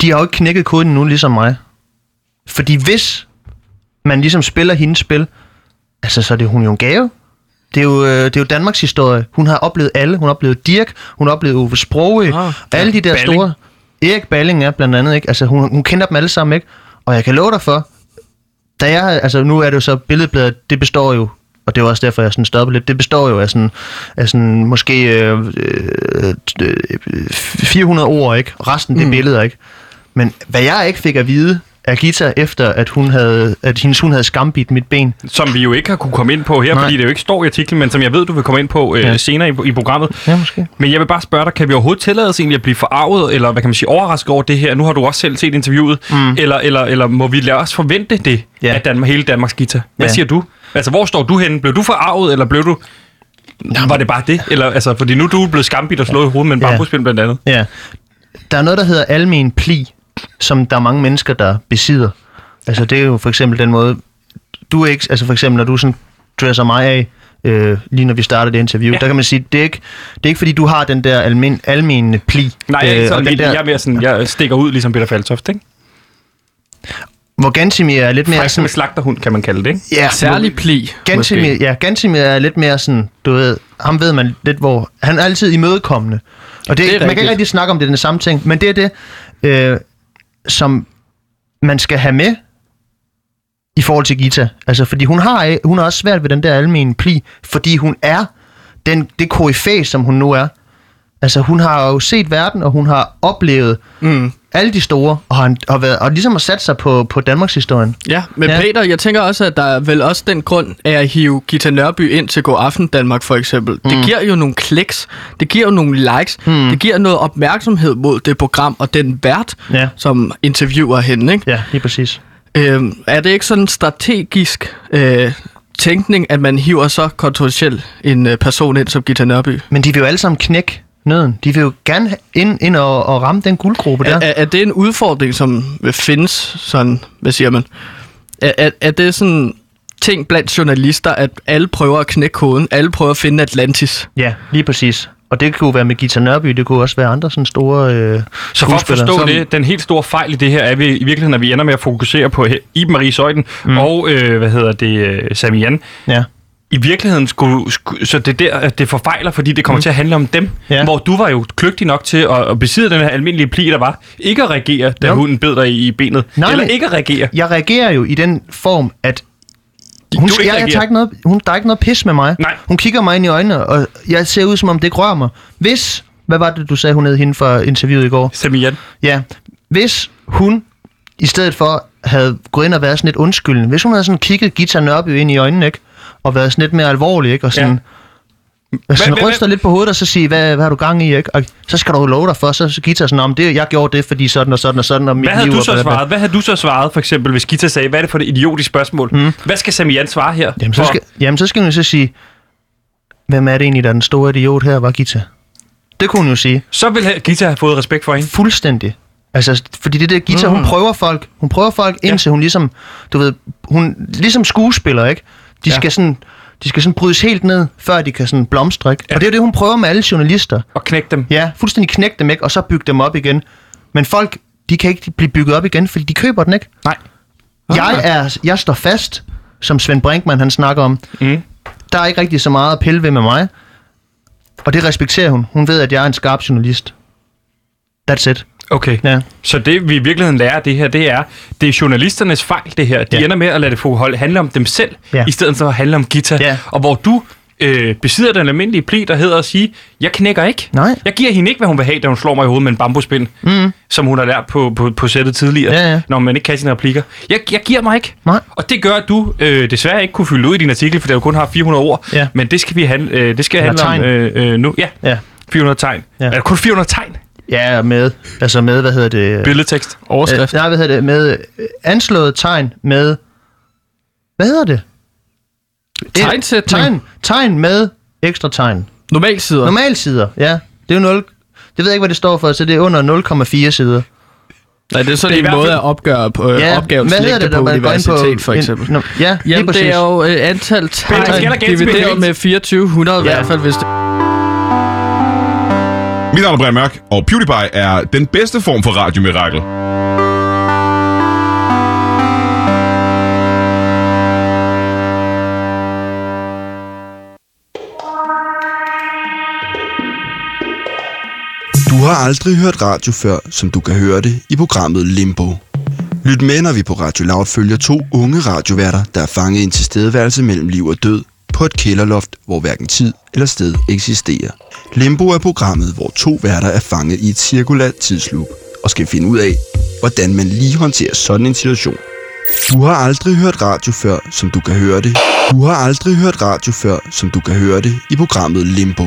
de har jo ikke knækket koden nu, ligesom mig. Fordi hvis man ligesom spiller hendes spil, altså så er det hun jo en gave. Det er jo, øh, det er jo Danmarks historie. Hun har oplevet alle. Hun har oplevet Dirk, hun har oplevet Ove Sprogø, Ah, alle de der Balling. store... Erik Balling er blandt andet, ikke? Altså hun, hun kender dem alle sammen, ikke? Og jeg kan love dig for, da jeg, altså nu er det jo så billedbladet, det består jo, og det er jo også derfor, jeg sådan stoppede lidt, det består jo af sådan, af sådan måske øh, øh, øh, 400 ord, ikke? Resten, det er billeder, ikke? Men hvad jeg ikke fik at vide af Gita, efter at, hun havde, at hendes hund havde skambit mit ben. Som vi jo ikke har kunne komme ind på her, Nej. fordi det jo ikke står i artiklen, men som jeg ved, du vil komme ind på øh, Ja. senere i, i programmet. Ja, måske. Men jeg vil bare spørge dig, kan vi overhovedet tillade os egentlig at blive forarvet, eller hvad kan man sige, overrasket over det her? Nu har du også selv set interviewet. Mm. Eller, eller, eller må vi lade os forvente det Ja. af Danmark, hele Danmarks guitar? Hvad Ja. siger du? Altså, hvor står du henne? Blev du forarvet, eller blev du... Var det bare det? Eller, altså, fordi nu er du blevet skambit og slået i hovedet med en Ja. bambuspind blandt andet. Ja. Der er noget, der hedder almen pli, som der er mange mennesker, der besidder. Altså, det er jo for eksempel den måde, du er ikke, altså for eksempel, når du sådan dresser mig af, øh, lige når vi starter det interview, Ja. der kan man sige, det er ikke, det er ikke fordi, du har den der almen, almen pli. Nej, jeg er ikke Øh, sådan, og den der, jeg er mere sådan, jeg stikker ud ligesom Peter Faltoft, ikke? hvor Gantimir er lidt mere som sådan... en slagterhund, kan man kalde det, ikke? Ja, Særlig pli, Gantimir, måske. ja, Gantimir er lidt mere sådan, du ved, ham ved man lidt, hvor... Han er altid imødekommende. Og det, Det er man kan rigtigt. ikke rigtig snakke om, det er den samme ting, men det er det, øh, som man skal have med i forhold til Gita. Altså, fordi hun har, hun har også svært ved den der almen pli, fordi hun er den, det koryfæ, som hun nu er. Altså, hun har jo set verden, og hun har oplevet Mm alle de store, og har, har været, og ligesom har sat sig på, på Danmarks historien. Ja, men Ja. ja. Peter, jeg tænker også, at der er vel også den grund af at hive Gita Nørby ind til God Aften Danmark for eksempel. Mm. Det giver jo nogle kliks, det giver jo nogle likes, mm. det giver noget opmærksomhed mod det program og den vært, Ja. som interviewer hende. Ikke? Ja, lige præcis. Øhm, er det ikke sådan en strategisk øh, tænkning, at man hiver så kontroversiel en øh, person ind som Gita Nørby? Men de vil jo alle sammen knække nøden. De vil jo gerne ind, ind og, og ramme den guldgruppe der. Er, er, er det en udfordring, som findes sådan, hvad siger man? Er, er, er det sådan ting blandt journalister, at alle prøver at knække koden, alle prøver at finde Atlantis? Ja, lige præcis. Og det kunne være med Gita Nørby, det kunne også være andre sådan store øh, Så for at forstå Som- det, den helt store fejl i det her er vi, i virkeligheden, at vi ender med at fokusere på Iben Marie Søjden mm. og, øh, hvad hedder det, øh, Samian. Ja. I virkeligheden skulle, skulle så det er der, at det forfejler, fordi det kommer mm. til at handle om dem. Ja. Hvor du var jo kløgtig nok til at, at besidde den her almindelige pli, der var. Ikke at reagere, da Jo. hunden bed dig i, i benet. Nej, Eller ikke at reagere. Jeg reagerer jo i den form, at hun, Du ikke jeg, jeg tager ikke noget, hun, der er ikke noget pis med mig. Nej. Hun kigger mig ind i øjnene, og jeg ser ud, som om det ikke rører mig. Hvis, hvad var det, du sagde, hun hed hende for interviewet i går? Samian. Ja, hvis hun i stedet for havde gået ind og været sådan lidt undskyldende, hvis hun havde sådan kigget Gita Nørby ind i øjnene, ikke? Og været sådan lidt mere alvorlig, ikke? Og sådan, ja. sådan hvad- ryster lidt på hovedet og så sige, hvad, hvad har du gang i, ikke? Og så skal du love dig for, så så Gita sådan, om det, jeg gjorde det, fordi sådan og sådan og sådan, og mit Hvad havde liv du så bla, bla, bla." svaret? Hvad havde du så svaret, for eksempel, hvis Gita sagde, hvad er det for et idiotisk spørgsmål? Mm. Hvad skal Samian svare her? Jamen så, For- skal, jamen, så skal hun så sige, hvem er det egentlig, der er den store idiot her, var Gita? Det kunne hun jo sige. Så ville Gita have fået respekt for hende. Fuldstændig. Altså, fordi det der Gita, mm. hun prøver folk. Hun prøver folk, indtil hun ligesom, du ved, hun, ligesom skuespiller, ikke? De Ja. skal sådan, de skal sådan brydes helt ned, før de kan sådan blomstre, ikke? Ja. Og det er jo det, hun prøver med alle journalister. Og knække dem. Ja, fuldstændig knække dem, ikke? Og så bygge dem op igen. Men folk, de kan ikke blive bygget op igen, fordi de køber den, ikke? Nej. Jeg, er, jeg står fast, som Svend Brinkmann han snakker om. Mm. Der er ikke rigtig så meget at pille ved med mig. Og det respekterer hun. Hun ved, at jeg er en skarp journalist. That's it. Okay. Ja. Så det, vi i virkeligheden lærer af det her, det er, det er journalisternes fejl, det her. De Ja. ender med at lade det få hold, handle om dem selv, Ja. i stedet for at handle om Gita. Ja. Og hvor du øh, besidder den almindelige pli, der hedder at sige, jeg knækker ikke. Nej. Jeg giver hende ikke, hvad hun vil have, da hun slår mig i hovedet med en bambuspind, mm. som hun har lært på, på, på sættet tidligere, Ja, ja. når man ikke kan sine replikker. Jeg, jeg giver mig ikke. Nej. Og det gør, at du øh, desværre ikke kunne fylde ud i din artikel, for det jo kun har 400 ord. Ja. Men det skal vi handle, øh, det skal handle om øh, øh, nu. Ja, Ja. 400 tegn. Ja. Er der kun 400 tegn? Ja, med, altså med, hvad hedder det? Billedtekst. Overskrift. Øh, nej, hvad hedder det? Med øh, anslået tegn med, hvad hedder det? Tegnsætning. Tegn, tegn med ekstra tegn. Normalsider. Normalsider, ja. Det er jo 0, det ved jeg ikke, hvad det står for, så det er under 0,4 sider. Nej, det er sådan Det er i en måde at opgøre på, øh, Ja, opgavens længde det, på universitet, for en- eksempel. Nå, ja, lige Jamen, præcis. det er jo øh, antal tegn divideret med 2400 i Ja. hvert fald, hvis det... Mit navn er Brian Mørk, og PewDiePie er den bedste form for radiomirakel. Du har aldrig hørt radio før, som du kan høre det i programmet Limbo. Lyt med, når vi på Radio Loud følger to unge radioværter, der er fanget i en tilstedeværelse mellem liv og død på et kælderloft, hvor hverken tid eller sted eksisterer. Limbo er programmet, hvor to værter er fanget i et cirkulært tidsloop og skal finde ud af, hvordan man lige håndterer sådan en situation. Du har aldrig hørt radio før, som du kan høre det. Du har aldrig hørt radio før, som du kan høre det i programmet Limbo.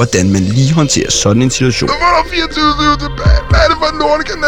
hvordan man lige håndterer sådan en situation.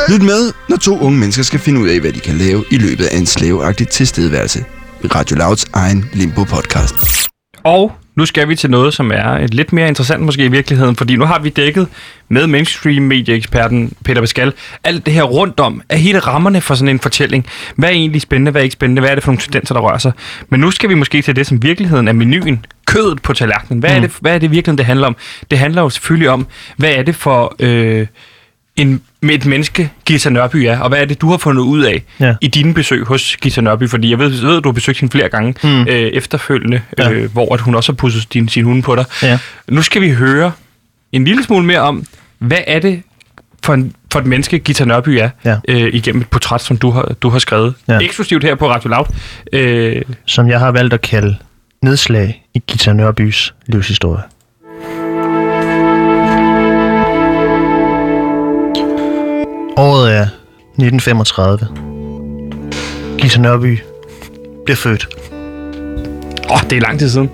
Lyt med, når to unge mennesker skal finde ud af, hvad de kan lave i løbet af en slaveagtig tilstedeværelse. I Radio Louds egen Limbo-podcast. Og nu skal vi til noget, som er et lidt mere interessant måske i virkeligheden, fordi nu har vi dækket med mainstream medieeksperten Peter Pascal alt det her rundt om, af hele rammerne for sådan en fortælling. Hvad er egentlig spændende, hvad er ikke spændende, hvad er det for nogle tendenser, der rører sig? Men nu skal vi måske til det, som virkeligheden er menuen, kødet på tallerkenen. Hvad, mm. er, det, hvad er det virkeligheden, det handler om? Det handler jo selvfølgelig om, hvad er det for... Øh, en, et menneske, Gita Nørby er, og hvad er det, du har fundet ud af Ja. i dine besøg hos Gita Nørby? Fordi jeg ved, ved du har besøgt hende flere gange Mm. øh, efterfølgende, Ja. øh, hvor at hun også har pudset din, sin hunde på dig. Ja. Nu skal vi høre en lille smule mere om, hvad er det for, en, for et menneske, Gita Nørby er, Ja. øh, igennem et portræt, som du har, du har skrevet. Ja. Eksklusivt her på Radio Loud. Øh, som jeg har valgt at kalde nedslag i Gita Nørbys livshistorie. Året er 1935. Gita Nørby bliver født. åh, det er lang tid siden.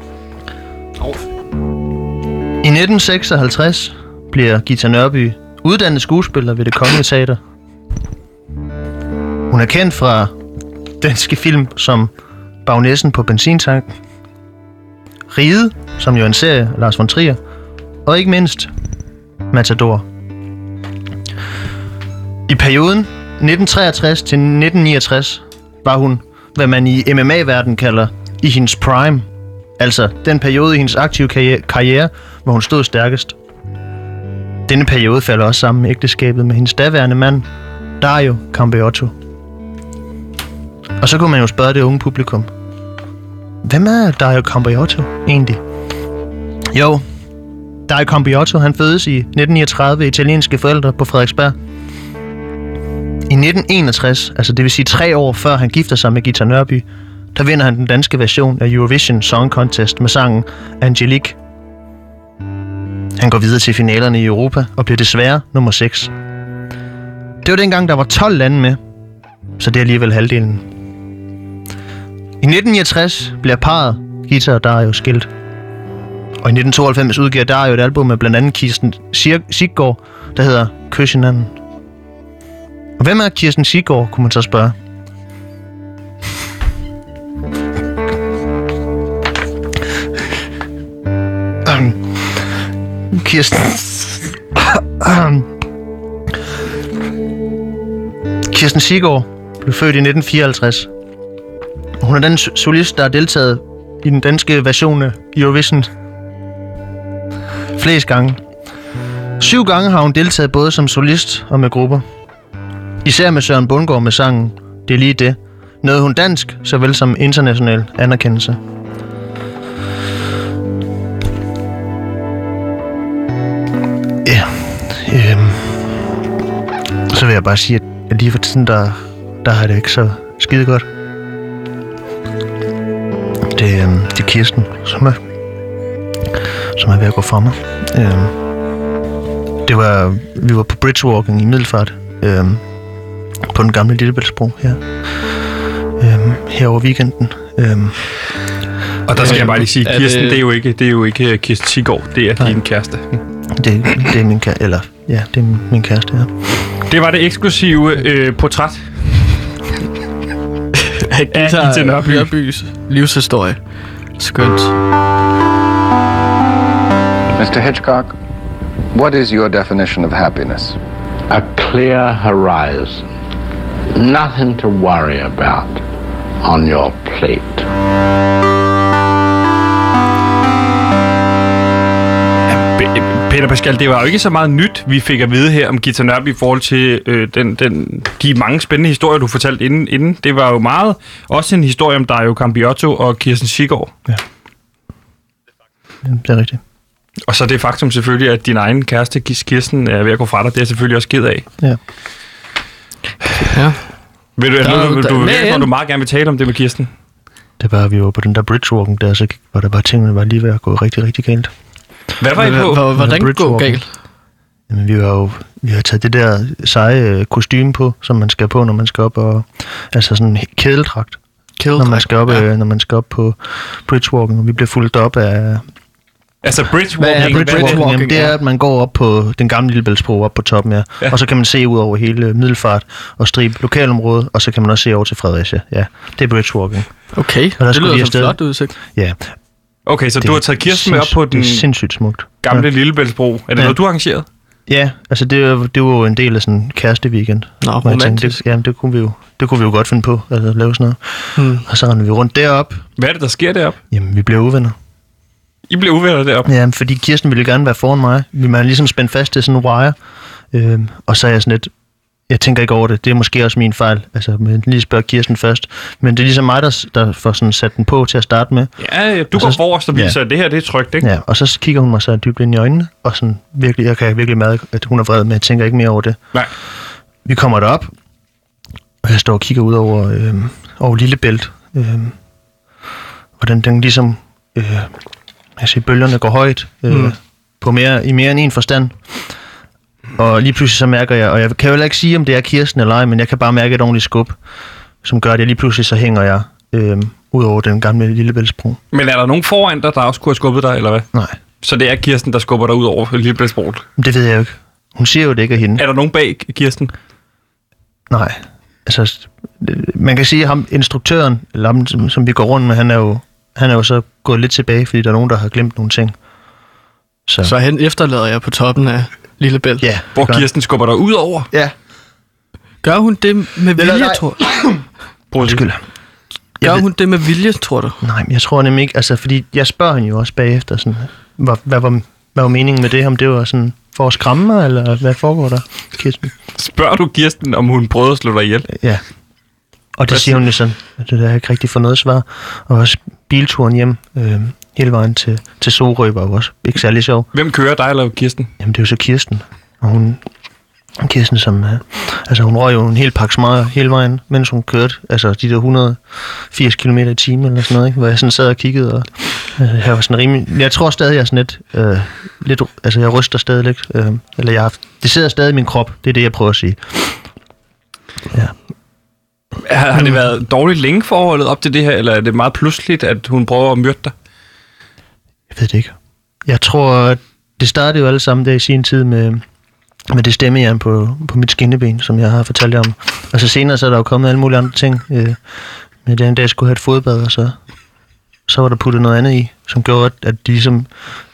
I 1956 bliver Gita Nørby uddannet skuespiller ved det Kongelige Teater. Hun er kendt fra danske film som Bagnæssen på benzintanken, Ride, som jo er en serie af Lars von Trier, og ikke mindst Matador. I perioden 1963 til 1969 var hun, hvad man i MMA-verdenen kalder, i hendes prime. Altså den periode i hendes aktive karriere, karriere hvor hun stod stærkest. Denne periode falder også sammen med ægteskabet med hendes daværende mand, Dario Campeotto. Og så kunne man jo spørge det unge publikum. Hvem er Dario Campeotto egentlig? Jo, Dario Campeotto han fødes i 1939 af italienske forældre på Frederiksberg. I 1961, altså det vil sige tre år før han gifter sig med Gita Nørby, der vinder han den danske version af Eurovision Song Contest med sangen Angelique. Han går videre til finalerne i Europa og bliver desværre nummer 6. Det var dengang, der var 12 lande med, så det er alligevel halvdelen. I 1969 bliver parret Gita og Dario skilt. Og i 1992 udgiver Dario et album med blandt andet Kirsten Siggaard, der hedder Kys hinanden. Og hvem er Kirsten Siggaard, kunne man så spørge. Øhm. Kirsten... Øhm. Kirsten Siggaard blev født i 1954. Hun er den solist, der har deltaget i den danske version af Eurovision flest gange. Syv gange har hun deltaget både som solist og med grupper. Især med Søren Bundgaard med sangen Det er lige det. Nåede hun dansk, såvel som international anerkendelse. Ja, øhm, så vil jeg bare sige, at lige for tiden, der, der har det ikke så skide godt. Det, øhm, det er Kirsten, som er, som er ved at gå fra mig. Øhm, det var, vi var på bridgewalking i Middelfart, øhm, på den gamle Lillebæltsbro her, øhm, her over weekenden. Øhm, Og der skal jeg bare lige sige, Er Kirsten, det- det er jo ikke, det er jo ikke øh, Kirsten Sigård, det er din kæreste. det, det er min kæreste, eller ja, det er min kæreste, ja. Det var det eksklusive øh, portræt. Af Gita Nørby. Nørbys livshistorie. Skønt. Mr. Hitchcock, what is your definition of happiness? a clear horizon, nothing to worry about on your plate. Peter Pascal, det var jo ikke så meget nyt, vi fik at vide her om Gita Nørby i forhold til øh, den, den, de mange spændende historier, du fortalte inden, inden. Det var jo meget også en historie om Dario Cambiotto og Kirsten Sigård. Ja. det er rigtigt. Og så det faktum selvfølgelig, at din egen kæreste, Gis Kirsten, er ved at gå fra dig, det er jeg selvfølgelig også ked af. Ja. Ja. Vil du, Der- der, du, der- du, med du, du meget gerne vil tale om det med Kirsten? Det var, vi var på den der bridgewalken der, så var der bare tingene var lige ved at gå rigtig, rigtig galt. Hvad var I på? Hvor- Hvordan går galt? Jamen, vi har jo vi har taget det der seje øh, kostume på, som man skal på, når man skal op og... Altså sådan en kædeldragt, når man skal op, Ja. ja. når man skal op på bridgewalken, og vi bliver fulgt op af... Altså bridge Hvad er walking, hvad er det? bridgewalking? Jamen, det er, at man går op på den gamle Lillebæltsbro op på toppen, ja. Ja. Og så kan man se ud over hele Middelfart og stribe lokalområdet, og så kan man også se over til Fredericia. Ja, det er bridgewalking. Okay, der det lyder som flot udsigt. Ja, Okay, så det du har taget Kirsten med op på den Det er sindssygt smukt. gamle Lillebæltsbro. Er det Ja. noget, du har arrangeret? Ja, altså det, var- det var jo en del af sådan en kæreste-weekend. Nå, hvor jeg tænkte, romantisk. det, jamen, det kunne, vi jo, det kunne vi jo godt finde på, altså at lave sådan noget. Hmm. Og så rendte vi rundt derop. Hvad er det, der sker deroppe? Jamen, vi blev uvenner. I blev uvenner deroppe. Ja, fordi Kirsten ville gerne være foran mig. Vi var ligesom spændt fast til sådan en wire. Øhm, og så er jeg sådan lidt, jeg tænker ikke over det. Det er måske også min fejl. Altså, men lige spørge Kirsten først. Men det er ligesom mig, der, der får sådan sat den på til at starte med. Ja, ja, du Og går så- forrest og ja. viser, at det her det er trygt, ikke? Ja, og så kigger hun mig så dybt ind i øjnene, og sådan virkelig, jeg kan virkelig mærke, at hun er vred, men jeg tænker ikke mere over det. Nej. Vi kommer derop, og jeg står og kigger ud over, øh, over Lillebælt. Øh, hvordan den ligesom, øh, jeg siger, bølgerne går højt, øh, mm. på mere, i mere end en forstand. Og lige pludselig så mærker jeg, og jeg kan jo heller ikke sige, om det er Kirsten eller ej, men jeg kan bare mærke et ordentligt skub, som gør, at jeg lige pludselig så hænger jeg øh, ud over den gamle Lillebæltsbro. Men er der nogen foran dig, der også kunne have skubbet dig, eller hvad? Nej, Så det er Kirsten, der skubber dig ud over Lillebæltsbroen. det ved jeg jo ikke. Hun siger jo, det ikke er hende. Er der nogen bag Kirsten? Nej. Altså, øh, man kan sige, at ham, instruktøren, eller ham, som, som vi går rundt med, han er, jo, han er jo så gået lidt tilbage, fordi der er nogen, der har glemt nogle ting. Så, Så han efterlader jeg på toppen af Lillebælt. ja. Hvor gør. Kirsten skubber dig ud over? Ja, Gør hun det med vilje, nej. tror lige. *clears throat* undskyld. Gør ved- hun det med vilje, tror du? Nej, men jeg tror nemlig ikke, altså, fordi jeg spørger hende jo også bagefter, sådan, hvad, hvad, var, hvad var meningen med det, om det var sådan for at skræmme mig, eller hvad foregår der, Kirsten? Spørger du Kirsten, om hun prøvede at slå dig ihjel? Ja. Og det Hvad siger hun jo sådan, at det der jeg ikke rigtig fået noget svar. Og også bilturen hjem, øh, hele vejen til, til Sorø var jo også ikke særlig sjov. Hvem kører dig eller Kirsten? Jamen, det er jo så Kirsten. Og hun, Kirsten, som, uh, altså hun røg jo en hel pakke smøger hele vejen, mens hun kørte, altså de der 180 km i timen eller sådan noget, ikke? hvor jeg sådan sad og kiggede, og uh, jeg var sådan rimelig, jeg tror stadig, jeg er sådan lidt, uh, lidt altså jeg ryster stadig lidt, uh, eller jeg har, det sidder stadig i min krop, det er det, jeg prøver at sige. Ja. Har, har det været dårligt længe forholdet op til det her, eller er det meget pludseligt, at hun prøver at myrde dig? Ved det ikke. Jeg tror, at det startede jo alle sammen der i sin tid med, med det stemmejern på, på mit skinneben, som jeg har fortalt jer om. Og så senere så er der jo kommet alle mulige andre ting. Øh, med den dag, jeg skulle have et fodbad, og så, så var der puttet noget andet i, som gjorde, at, at de ligesom...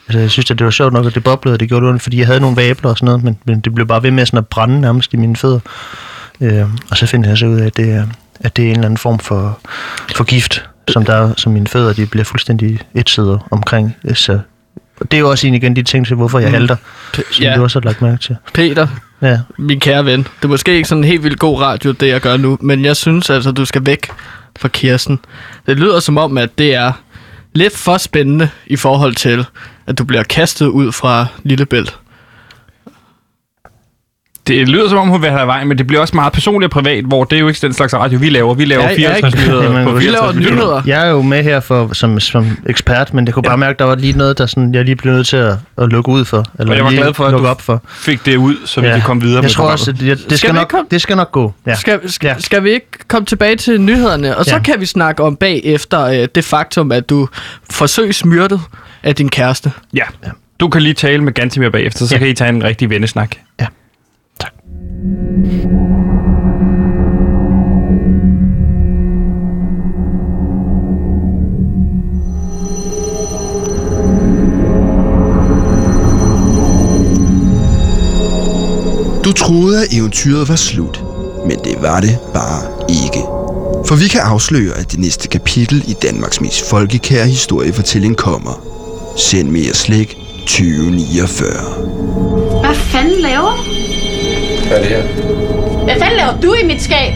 Altså, jeg synes, at det var sjovt nok, at det boblede, og det gjorde det, ondt, fordi jeg havde nogle vabler og sådan noget, men, men det blev bare ved med sådan at brænde nærmest i mine fødder. Øh, og så finder jeg så ud af, at det, er, at det er en eller anden form for, for gift, som, der, som mine fødder de bliver fuldstændig etsidder omkring. Så det er jo også en igen de ting til, hvorfor jeg Mm. halter, som Ja. du også har lagt mærke til. Peter, Ja. min kære ven. Det er måske ikke sådan en helt vildt god radio, det jeg gør nu, men jeg synes altså, du skal væk fra Kirsten. Det lyder som om, at det er lidt for spændende i forhold til, at du bliver kastet ud fra Lillebælt. Det lyder som om, hun vil have vej, men det bliver også meget personligt og privat, hvor det er jo ikke den slags radio, vi laver. Vi laver Ja, ja, 54 ikke? nyheder Jamen, *laughs* på vi 54 laver nyheder. Jeg er jo med her for, som, som ekspert, men jeg kunne bare mærke, at der var lige noget, der sådan, jeg lige blev nødt til at, at lukke ud for. Eller Og jeg var glad for, at du op for. fik det ud, så vi kan komme videre Jeg med tror også, at det, det, Skal skal, nok, komme- det skal nok gå. Ja. Skal, skal, Ja. skal vi ikke komme tilbage til nyhederne? Og så Ja. kan vi snakke om bagefter øh, det faktum, at du forsøgs myrdet af din kæreste. Ja. Du kan lige tale med Gantimir bagefter, så Ja. kan I tage en rigtig vennesnak. Ja. Du troede, at eventyret var slut, men det var det bare ikke. For vi kan afsløre, at det næste kapitel i Danmarks mest folkekære historiefortælling kommer. Send mere slik 2049. Hvad fanden laver du? Hvad er det her? Hvad fanden laver du i mit skab?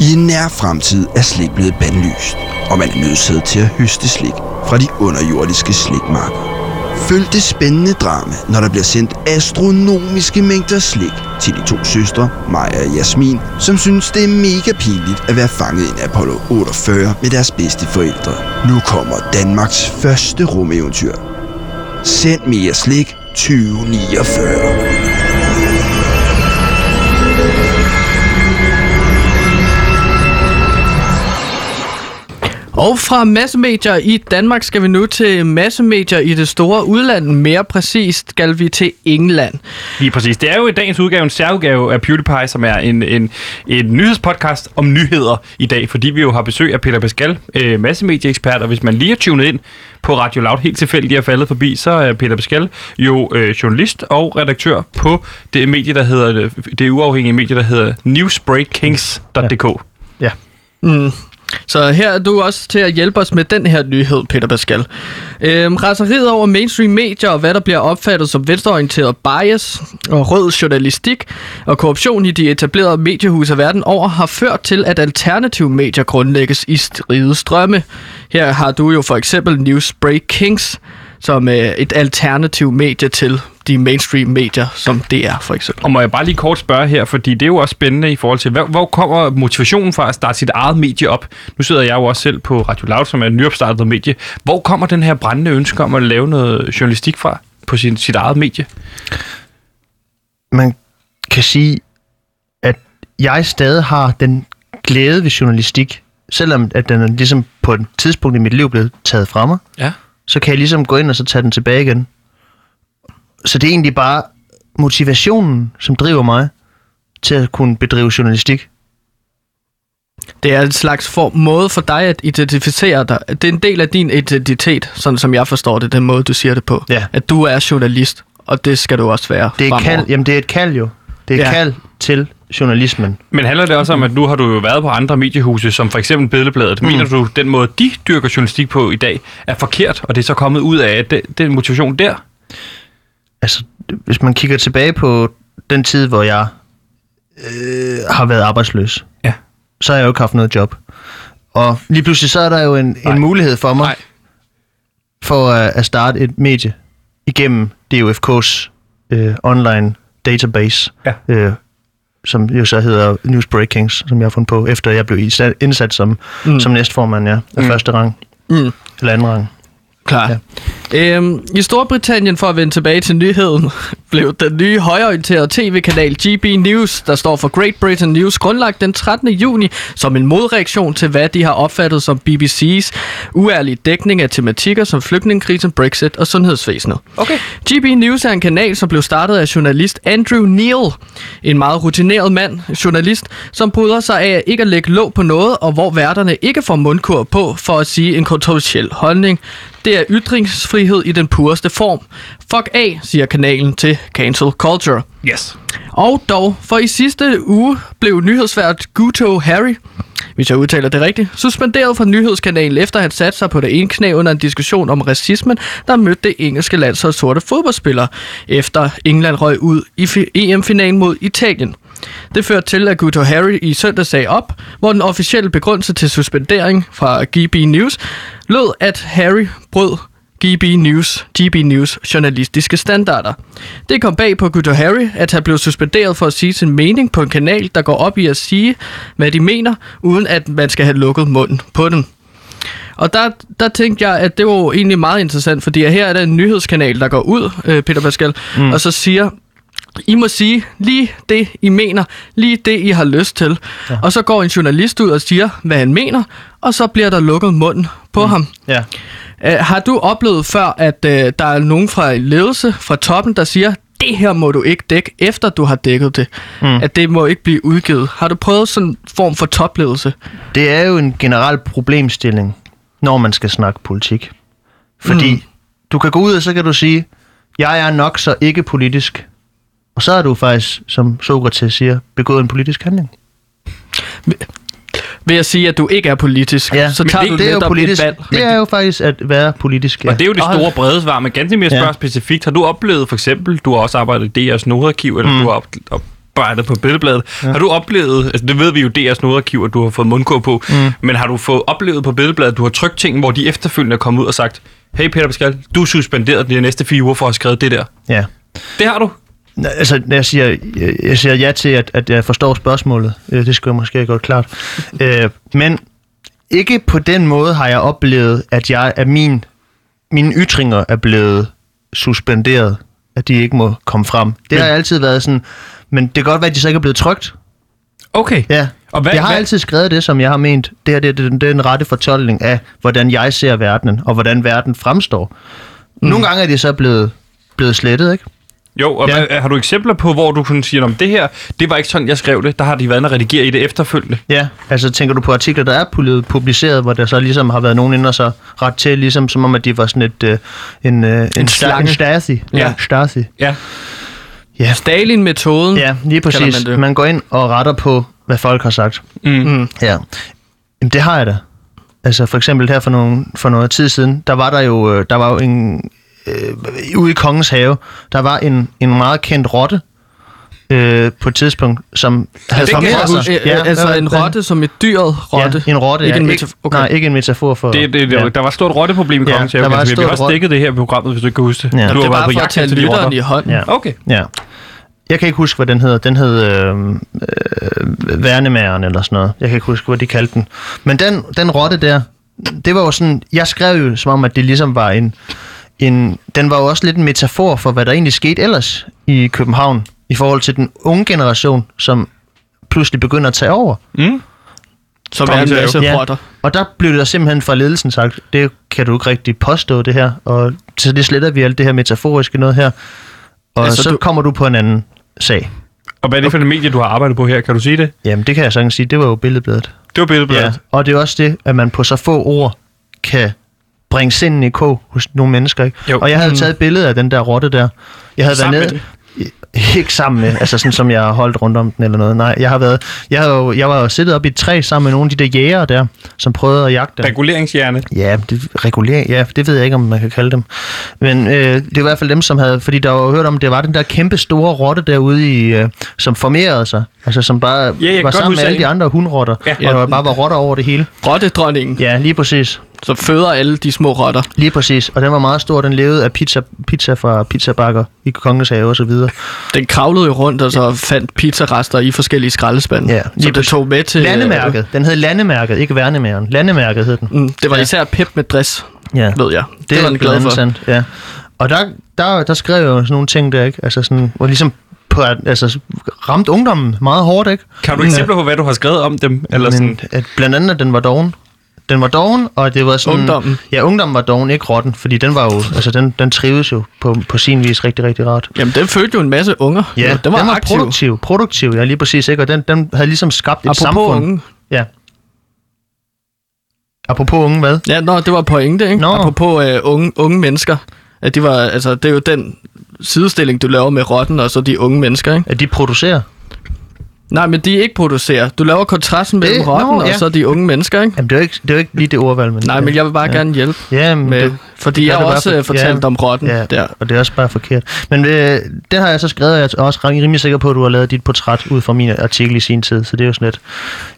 I en nær fremtid er slik blevet bandlyst, og man er nødsaget til at høste slik fra de underjordiske slikmarker. Følg det spændende drama, når der bliver sendt astronomiske mængder slik til de to søstre, Maja og Jasmin, som synes, det er mega pinligt at være fanget i en Apollo 48 med deres bedste forældre. Nu kommer Danmarks første rumeventyr. Send mere slik 2049. Og fra massemedier i Danmark skal vi nu til massemedier i det store udland. Mere præcist skal vi til England. Lige præcis. Det er jo i dagens udgave en særudgave af PewDiePie, som er en, en, en nyhedspodcast om nyheder i dag, fordi vi jo har besøg af Peter Pascal, øh, massemedieekspert, og hvis man lige er tunet ind på Radio Loud helt tilfældigt er faldet forbi, så er Peter Pascal jo øh, journalist og redaktør på det medie, der hedder, det uafhængige medie, der hedder newsbreakings.dk. Ja. Mm. Så her er du også til at hjælpe os med den her nyhed, Peter Pascal. Øhm, raseriet over mainstream medier og hvad der bliver opfattet som venstreorienteret bias og rød journalistik og korruption i de etablerede mediehuse verden over har ført til, at alternative medier grundlægges i stride strømme. Her har du jo for eksempel Newsbreak Kings, som er et alternativ medie til de mainstream medier, som det er for eksempel. Og må jeg bare lige kort spørge her, fordi det er jo også spændende i forhold til, hvor, hvor kommer motivationen fra at starte sit eget medie op? Nu sidder jeg jo også selv på Radio Loud, som er et nyopstartet medie. Hvor kommer den her brændende ønske om at lave noget journalistik fra på sin, sit eget medie? Man kan sige, at jeg stadig har den glæde ved journalistik, selvom at den er ligesom på et tidspunkt i mit liv blevet taget fra mig. Ja. Så kan jeg ligesom gå ind og så tage den tilbage igen. Så det er egentlig bare motivationen, som driver mig til at kunne bedrive journalistik. Det er en slags form, måde for dig at identificere dig. Det er en del af din identitet, sådan som jeg forstår det, den måde, du siger det på. Ja. At du er journalist, og det skal du også være Det er, fremover. kald, jamen det er et kald jo. Det er Ja. kald til journalismen. Men handler det også om, at nu har du jo været på andre mediehuse, som for eksempel Billedbladet. Mm. Mener du, den måde, de dyrker journalistik på i dag, er forkert, og det er så kommet ud af at det, den motivation der? Altså, hvis man kigger tilbage på den tid, hvor jeg øh, har været arbejdsløs, Ja. så har jeg jo ikke haft noget job. Og lige pludselig så er der jo en, Nej. en mulighed for mig Nej. for at, at starte et medie igennem DUFK's øh, online database, Ja. øh, som jo så hedder Newsbreakings, som jeg har fundet på, efter jeg blev indsat, som, mm. som næstformand ja, af mm. første rang, Mm. eller anden rang. Klar. Ja. Øhm, I Storbritannien, for at vende tilbage til nyheden, *laughs* blev den nye højorienterede tv-kanal GB News, der står for Great Britain News, grundlagt den 13. juni som en modreaktion til, hvad de har opfattet som BBC's uærlige dækning af tematikker som flygtningekrisen, Brexit og sundhedsvæsenet. Okay. GB News er en kanal, som blev startet af journalist Andrew Neil, en meget rutineret mand, journalist, som bryder sig af ikke at lægge låg på noget, og hvor værterne ikke får mundkur på for at sige en kontroversiel holdning. Det er ytringsfrihed i den pureste form. Fuck af, siger kanalen til Cancel Culture. Yes. Og dog, for i sidste uge blev nyhedsvært Guto Harry, hvis jeg udtaler det rigtigt, suspenderet fra nyhedskanalen efter at have sat sig på det ene knæ under en diskussion om racismen, der mødte det engelske landsholds sorte fodboldspillere, efter England røg ud i fi- EM-finalen mod Italien. Det førte til, at Guto Harry i søndag sagde op, hvor den officielle begrundelse til suspendering fra GB News lød, at Harry brød GB News, GB News journalistiske standarder. Det kom bag på Guto Harry, at han blev suspenderet for at sige sin mening på en kanal, der går op i at sige, hvad de mener, uden at man skal have lukket munden på den. Og der, der tænkte jeg, at det var jo egentlig meget interessant, fordi her er der en nyhedskanal, der går ud, øh, Peter Pascal, mm. og så siger, I må sige lige det, I mener, lige det, I har lyst til. Ja. Og så går en journalist ud og siger, hvad han mener, og så bliver der lukket munden på mm. ham. Ja. Uh, har du oplevet før, at uh, der er nogen fra ledelse, fra toppen, der siger, det her må du ikke dække, efter du har dækket det. Mm. At det må ikke blive udgivet. Har du prøvet sådan en form for topledelse? Det er jo en generel problemstilling, når man skal snakke politik. Fordi mm. du kan gå ud og så kan du sige, jeg er nok så ikke politisk. Og så har du faktisk, som Sokrates siger, begået en politisk handling. Ved at sige, at du ikke er politisk, Ja, så men tager det, du det er jo politisk. et valg. Det er jo faktisk at være politisk. Ja. Og det er jo det store brede svar, men ganske mere Ja. specifikt. Har du oplevet for eksempel, du har også arbejdet i DR's Nodearkiv, eller Mm. mm. du har op, op, arbejdet på Billedbladet. Ja. Har du oplevet, altså det ved vi jo, DR's nodarkiv, at du har fået mundkur på, mm. men har du fået oplevet på Billedbladet, at du har trykt ting, hvor de efterfølgende er kommet ud og sagt, hey Peter Pascal, du er suspenderet de næste fire uger for at have skrevet det der. Ja. Det har du. Nå, Altså, når jeg siger, jeg, siger ja til, at, at jeg forstår spørgsmålet. Øh, Det skal jeg måske godt klart. *laughs* Øh, men ikke på den måde har jeg oplevet, at, jeg, at min, mine ytringer er blevet suspenderet. At de ikke må komme frem. Det har altid været sådan... Men det kan godt være, at de så ikke er blevet trygt. Okay. Ja. Og hvad- jeg har hvad- altid skrevet det, som jeg har ment. Det her det, er den, det er den rette fortolkning af, hvordan jeg ser verdenen, og hvordan verden fremstår. Mm. Nogle gange er det så blevet, blevet slettet, ikke? Jo, og Ja. har du eksempler på, hvor du kunne sige, om det her, det var ikke sådan, jeg skrev det. Der har de været inde og redigere i det efterfølgende. Ja, altså tænker du på artikler, der er publiceret, hvor der så ligesom har været nogen inde og så ret til, ligesom som om, at de var sådan et, øh, en, øh, en, en, sta- en Stasi. Ja. Ja. Stasi. Ja. Ja. Stalin-metoden. Ja, lige præcis. Man, det. man går ind og retter på, hvad folk har sagt. Mm. Mm. Ja. Jamen, det har jeg da. Altså for eksempel her for, nogle, for noget tid siden, der var der jo, øh, der var jo en, øh, ude i Kongens Have, der var en, en meget kendt rotte, øh, på et tidspunkt, som havde formeret sig. Øh, altså en rotte som et dyret rotte. Ja, en rotte, Ikke ja. en metafor. Okay. Nej, ikke en metafor for... Det, det, det, ja. ja. Der var et stort rotteproblem i Ja, Kongens der Have. var et Vi har stort også dækket det her i programmet, hvis du ikke kan huske det. Ja. Du det var bare for at tage lytteren i hånden. Ja. Okay. Ja. Jeg kan ikke huske, hvad den hedder. Den hed øh, øh, Værnemæren eller sådan noget. Jeg kan ikke huske, hvad de kaldte den. Men den, den rotte der, det var jo sådan... Jeg skrev jo som om, at det ligesom var en... en den var jo også lidt en metafor for, hvad der egentlig skete ellers i København. I forhold til den unge generation, som pludselig begynder at tage over. Mm. Som er en masse Ja. rotter. Og der blev der simpelthen fra ledelsen sagt, det kan du ikke rigtig påstå det her, og så det sletter vi alt det her metaforiske noget her. Og Altså, så du- kommer du på en anden sag. Og hvad er det for et medie, du har arbejdet på her? Kan du sige det? Jamen, det kan jeg sagtens sige, det var jo billedbladet. Det var Billedbladet. Ja, og det er også det, at man på så få ord kan bringe sinden i kog hos nogle mennesker. Ikke? Jo. Og jeg havde Mm. taget et billede af den der rotte der. Jeg havde Sammen været med nede... Ikke sammen med, altså sådan som jeg har holdt rundt om den eller noget. Nej, jeg har været, jeg, har jo, jeg var jo siddet op i et træ sammen med nogle af de der jægere der, som prøvede at jagte den. Reguleringshjerne. Ja, det, regulering, ja, det ved jeg ikke, om man kan kalde dem. Men øh, det er i hvert fald dem, som havde... Fordi der var hørt om, det var den der kæmpe store rotte derude, i, øh, som formerede sig. Altså, som bare kan var sammen med alle de andre hundrotter. Ja. Ja. Og der bare var rotter over det hele. Rottedronningen, Ja, lige præcis. Som føder alle de små rotter. Lige præcis. Og den var meget stor. Den levede af pizza, pizza fra pizzabakker i Kongens Have og så videre. Den kravlede jo rundt og så fandt pizzarester i forskellige skraldespande. Ja, så lige det tog med til... Landemærket. Den hed Landemærket, ikke Værnemæren. Landemærket hed den. Mm, det var Ja. især Pep med dress, Ja. ved jeg. Det, Det, var den glad for. Sandt, ja. Og der, der, der skrev jeg jo sådan nogle ting der, ikke? Altså sådan, hvor ligesom på, altså, ramt ungdommen meget hårdt, ikke? Kan du eksempler på, hvad du har skrevet om dem? Eller sådan? Men at blandt andet, at den var doven. Den var doven, og det var sådan... Ungdommen. Ja, ungdommen var doven, ikke rotten, fordi den var jo, altså den, den trives jo på, på sin vis rigtig, rigtig rart. Jamen, den fødte jo en masse unger. Ja, den var, den var aktiv. produktiv, produktiv, ja lige præcis, ikke? Og den, den havde ligesom skabt et Apropos samfund. unge. Ja. Apropos unge, hvad? Ja, nå, det var pointe, ikke? Nå. Apropos øh, unge, unge mennesker. At de var, altså, det er jo den sidestilling, du laver med rotten og så de unge mennesker, ikke? At de producerer. Nej, men de ikke producerer. Du laver kontrasten mellem Det- rotten nå, og ja. så de unge mennesker, ikke? Jamen, det er jo ikke, det er jo ikke lige det ordvalg, men... Nej, men jeg vil bare ja. gerne hjælpe Ja, men med, det, fordi det jeg bare også for- øh, fortalt ja, om rotten ja, der. og det er også bare forkert. Men øh, den har jeg så skrevet, og jeg er også rimelig sikker på, at du har lavet dit portræt ud fra min artikel i sin tid, så det er jo sådan lidt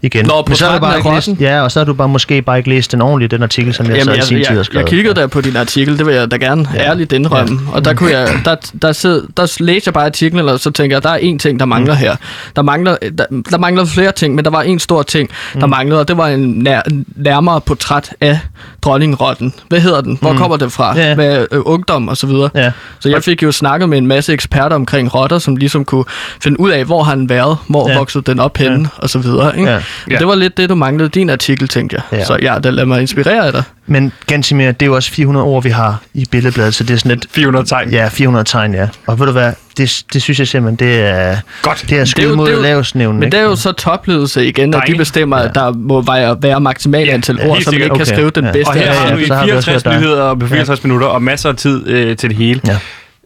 igen. Nå, Men så har du bare ikke læst, ja, og så har du bare måske bare ikke læst den ordentligt, den artikel, som jeg Jamen, så i jeg, sin tid har jeg, skrevet. jeg kiggede der på din artikel, det vil jeg da gerne ja. ærligt indrømme. Og der, kunne jeg, der, der, sid, der læste jeg bare artiklen, og så tænker jeg, der er én ting, der mangler Mm. her. Der mangler, der, der mangler flere ting, men der var en stor ting, der Mm. manglede, og det var en nær, nærmere portræt af dronningrotten. Hvad hedder den? Hvor Mm. kommer det fra? Ja. Med øh, ungdom og så videre. Ja. Så jeg fik jo snakket med en masse eksperter omkring rotter, som ligesom kunne finde ud af, hvor har den været, hvor ja. voksede den op henne, ja. og så videre. Ikke? Ja. Ja. Det var lidt det, du manglede i din artikel, tænkte jeg. Ja. Så ja, det lader mig inspirere af dig. Men Gansimir, det er jo også 400 ord, vi har i billedbladet, så det er sådan lidt... 400 tegn. Ja, 400 tegn, ja. Og ved du hvad, det, det synes jeg simpelthen, det er... Godt. Det er jo- mod lavsnævnen, Men det er jo så topledelse igen, at de bestemmer, at der må være, være maksimalt antal ja, ord, helt så man ikke kan Okay, skrive den ja. bedste. Og her Ja, har ja, du i så har vi også 64 hørt dig. nyheder og 64 minutter og masser af tid øh, til det hele. Ja,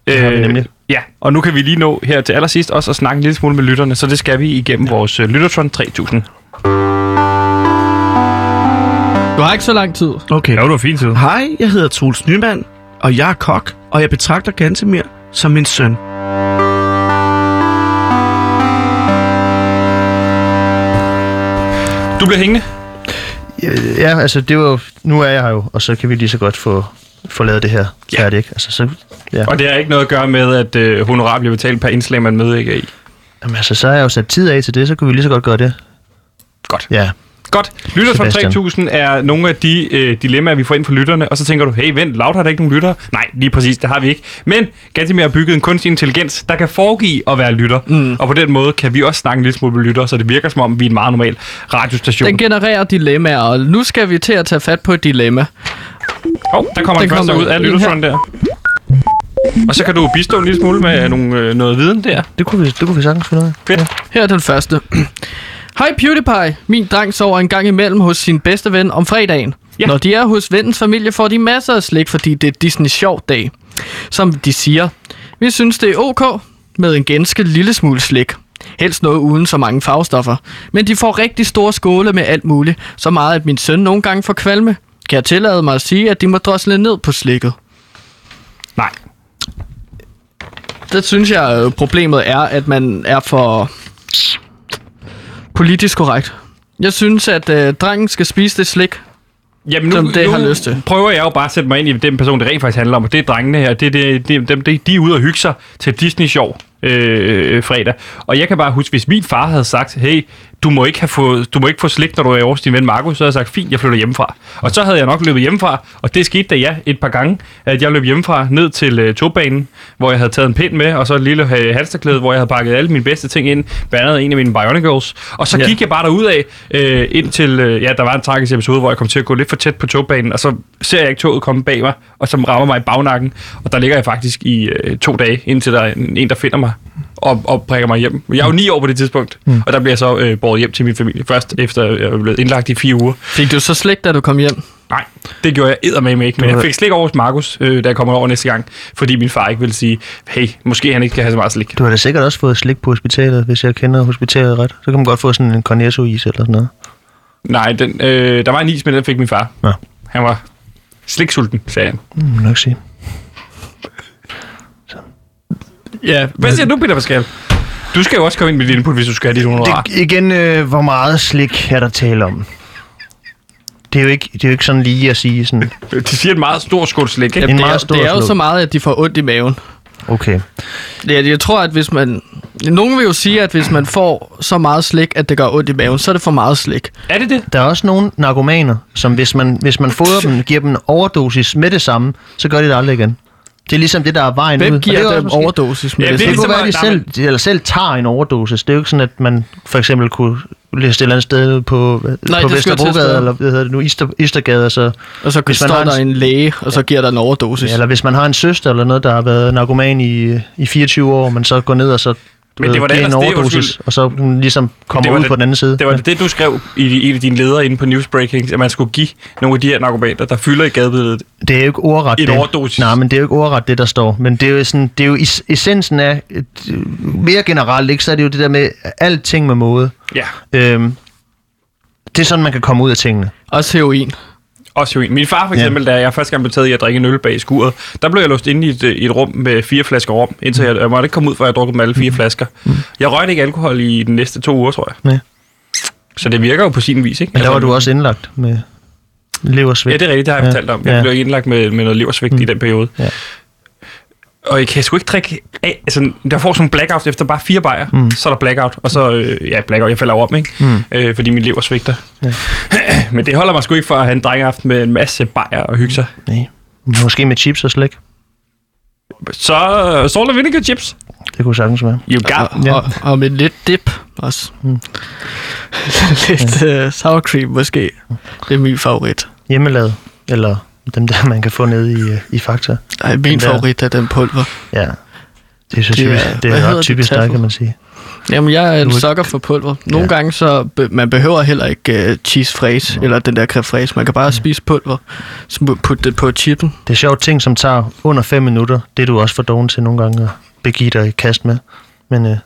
det har vi nemlig. Ja, og nu kan vi lige nå her til allersidst også at snakke en lille smule med lytterne, så det skal vi igennem ja. vores øh, Lyttertron 3000. Du ikke så lang tid. Okay. Ja, du har fin tid. Hej, jeg hedder Troels Nyman, og jeg er kok, og jeg betragter Gantemir som min søn. Du bliver hængende. Ja, altså det var nu er jeg her jo, og så kan vi lige så godt få, få lavet det her ja. ikke? Altså, så, ja. Og det har ikke noget at gøre med, at øh, honorar bliver betalt per indslag, man ikke i? Jamen altså, så har jeg jo sat tid af til det, så kunne vi lige så godt gøre det. Godt. Ja. Godt. Lytter fra Sebastian. 3000 er nogle af de øh, dilemmaer, vi får ind fra lytterne, og så tænker du, hey vent, Loud har da ikke nogen lyttere? Nej, lige præcis, det har vi ikke. Men Gantimir har bygget en kunstig intelligens, der kan foregive at være lytter, mm. og på den måde kan vi også snakke en lille smule med lyttere, så det virker som om, vi er en meget normal radiostation. Den genererer dilemmaer, og nu skal vi til at tage fat på et dilemma. Åh, oh, der kommer den, Den første ud af lyttertråden der. Og så kan du bistå en lille smule med nogle, øh, noget viden der. Det kunne vi, det kunne vi sagtens finde ud af. Fedt. Her er den første. Hej PewDiePie. Min dreng sover en gang imellem hos sin bedste ven om fredagen. Ja. Når de er hos vennens familie, får de masser af slik, fordi det er Disney sjov dag. Som de siger. Vi synes, det er ok med en ganske lille smule slik. Helst noget uden så mange farvestoffer. Men de får rigtig store skåle med alt muligt. Så meget, at min søn nogle gange får kvalme. Kan jeg tillade mig at sige, at de må drosle ned på slikket? Nej. Det synes jeg, øh, problemet er, at man er for politisk korrekt. Jeg synes, at øh, drengen skal spise det slik, Jamen nu, som det nu har lyst til. prøver jeg jo bare at sætte mig ind i den person, det rent faktisk handler om, og det er drengene her. Det, det, det, dem, det, de er ude og hygge sig til Disney-sjov øh, øh, fredag. Og jeg kan bare huske, hvis min far havde sagt, hey, du må ikke, have fået, du må ikke få slik, når du er hos din ven Markus, så havde jeg sagt, fint, jeg flytter hjemmefra. Og så havde jeg nok løbet hjemmefra, og det skete da ja et par gange, at jeg løb hjemmefra ned til øh, togbanen, hvor jeg havde taget en pind med, og så et lille øh, halsterklæde, hvor jeg havde pakket alle mine bedste ting ind, blandt andet en af mine Bionicles. Og så Ja. gik jeg bare derud af, øh, indtil, øh, ja, der var en tragisk episode, hvor jeg kom til at gå lidt for tæt på togbanen, og så ser jeg ikke toget komme bag mig, og så rammer mig i bagnakken, og der ligger jeg faktisk i øh, to dage, indtil der er en der finder mig og, og prikker mig hjem. Jeg er jo ni år på det tidspunkt, mm. og der bliver jeg så øh, båret hjem til min familie. Først efter jeg er blevet indlagt i fire uger. Fik du så slik, da du kom hjem? Nej, det gjorde jeg eddermame ikke, men jeg fik slik over hos Markus, øh, da jeg kommer over næste gang, fordi min far ikke ville sige, hey, måske han ikke skal have så meget slik. Du har da sikkert også fået slik på hospitalet, hvis jeg kender hospitalet ret. Så kan man godt få sådan en Cornetto-is eller sådan noget. Nej, den, øh, der var en is, men den fik min far. Ja. Han var sliksulten, sagde han. Mm, nok sige. Ja. Hvad siger du, Peter Pascal? Du skal jo også komme ind med dit input, hvis du skal have dit honorar. Det, igen, øh, hvor meget slik er der tale om? Det er jo ikke, det er jo ikke sådan lige at sige sådan, *laughs* De siger et meget stort skål slik, ikke? En det, meget er, stor det er jo så meget, at de får ondt i maven. okay. Ja, jeg tror, at hvis man... Nogen vil jo sige, at hvis man får så meget slik, at det gør ondt i maven, så er det for meget slik. Er det det? Der er også nogle narkomaner, som hvis man, hvis man fodrer *laughs* dem, giver dem en overdosis med det samme, så gør de det aldrig igen. Det er ligesom det, der er vejen ud. Hvem Og det er giver også dem måske- overdosis Ja, det? det Det samme? kunne ligesom være, at de selv, eller selv tager en overdosis. Det er jo ikke sådan, at man for eksempel kunne læse et eller andet sted på, Nej, på det Vesterbrogade, eller hvad hedder det nu, Ister, Istergade, så, Og så Hvis man står har en- der en læge, og så giver der en overdosis. eller hvis man har en søster eller noget, der har været narkoman i, i 24 år, man så går ned og så Men det var giver en det, overdosis, undskyld. og så hun ligesom kommer var ud det- på den anden side. Det var det, du skrev i en af dine ledere inde på Newsbreaking, at man skulle give nogle af de her narkomaner, der fylder i gadebilledet. Det er jo ikke ordret En det. overdosis. Nej, men det er jo ikke ordret det, der står. Men det er jo, sådan, det er jo es- essensen af, mere generelt, ikke, så er det jo det der med alting med måde. Ja. Øhm, det er sådan, man kan komme ud af tingene. Også heroin. Også heroin. Min far for Ja. eksempel, da jeg første gang blev taget i at drikke en øl bag skuret, der blev jeg låst inde i et, i et rum med fire flasker rom, indtil jeg, jeg måtte ikke komme ud, før jeg drukkede dem alle fire flasker. Jeg røgte ikke alkohol i de næste to uger, tror jeg. Ja. Så det virker jo på sin vis, ikke? Men der Altså, var du også indlagt med leversvigt. Ja, det er rigtigt, det har jeg Ja, fortalt om. Jeg ja. blev indlagt med, med noget leversvigt i den periode. Ja. Og jeg kan sgu ikke drikke af, altså, der får sådan en blackout efter bare fire bajer, mm. så er der blackout, og så, øh, ja, blackout, jeg falder om, ikke? Mm. Øh, fordi min lever svigter. Ja. *clears throat* Men det holder mig sgu ikke for at have en drengeaften med en masse bajer og hygge sig. Nej. Måske med chips og slik. Så uh, salt and vinegar chips. Det kunne sagtens være. You got Og, Ja. og, og med lidt dip også. Mm. *laughs* lidt uh, sour cream måske. Det er min favorit. Hjemmelavet. Eller dem der, man kan få nede i, øh, i Fakta. Ej, min Den der- favorit er den pulver. Ja. Det er så Det typisk. er- Det er, ret det? typisk dig, Taffel? kan man sige. Jamen, jeg er en er sukker for pulver. Nogle Ja. gange, så be- man behøver heller ikke uh, cheese fraise, eller den der creme fraise. Man kan bare spise pulver, så putte det på chippen. Det er sjovt ting, som tager under 5 minutter. Det er du også for doven til nogle gange at begive dig i kast med. Men øh,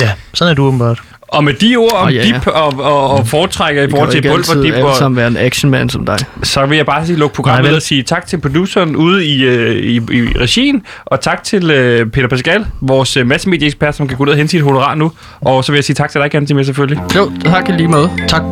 ja, sådan er du åbenbart. Og med de ord om Åh, ja, ja. dip og, og, og foretrækker i Vi kan forhold jo til ikke altid pulverdip, alle og, sammen være en actionman som dig. så vil jeg bare sige, lukke programmet Nej, og sige tak til produceren ude i, øh, i, i regien, og tak til øh, Peter Pascal, vores øh, massemedieekspert, som kan gå ud og hente sit honorar nu. Og så vil jeg sige tak til dig, Gantimir, selvfølgelig. Jo, tak lige måde. Tak.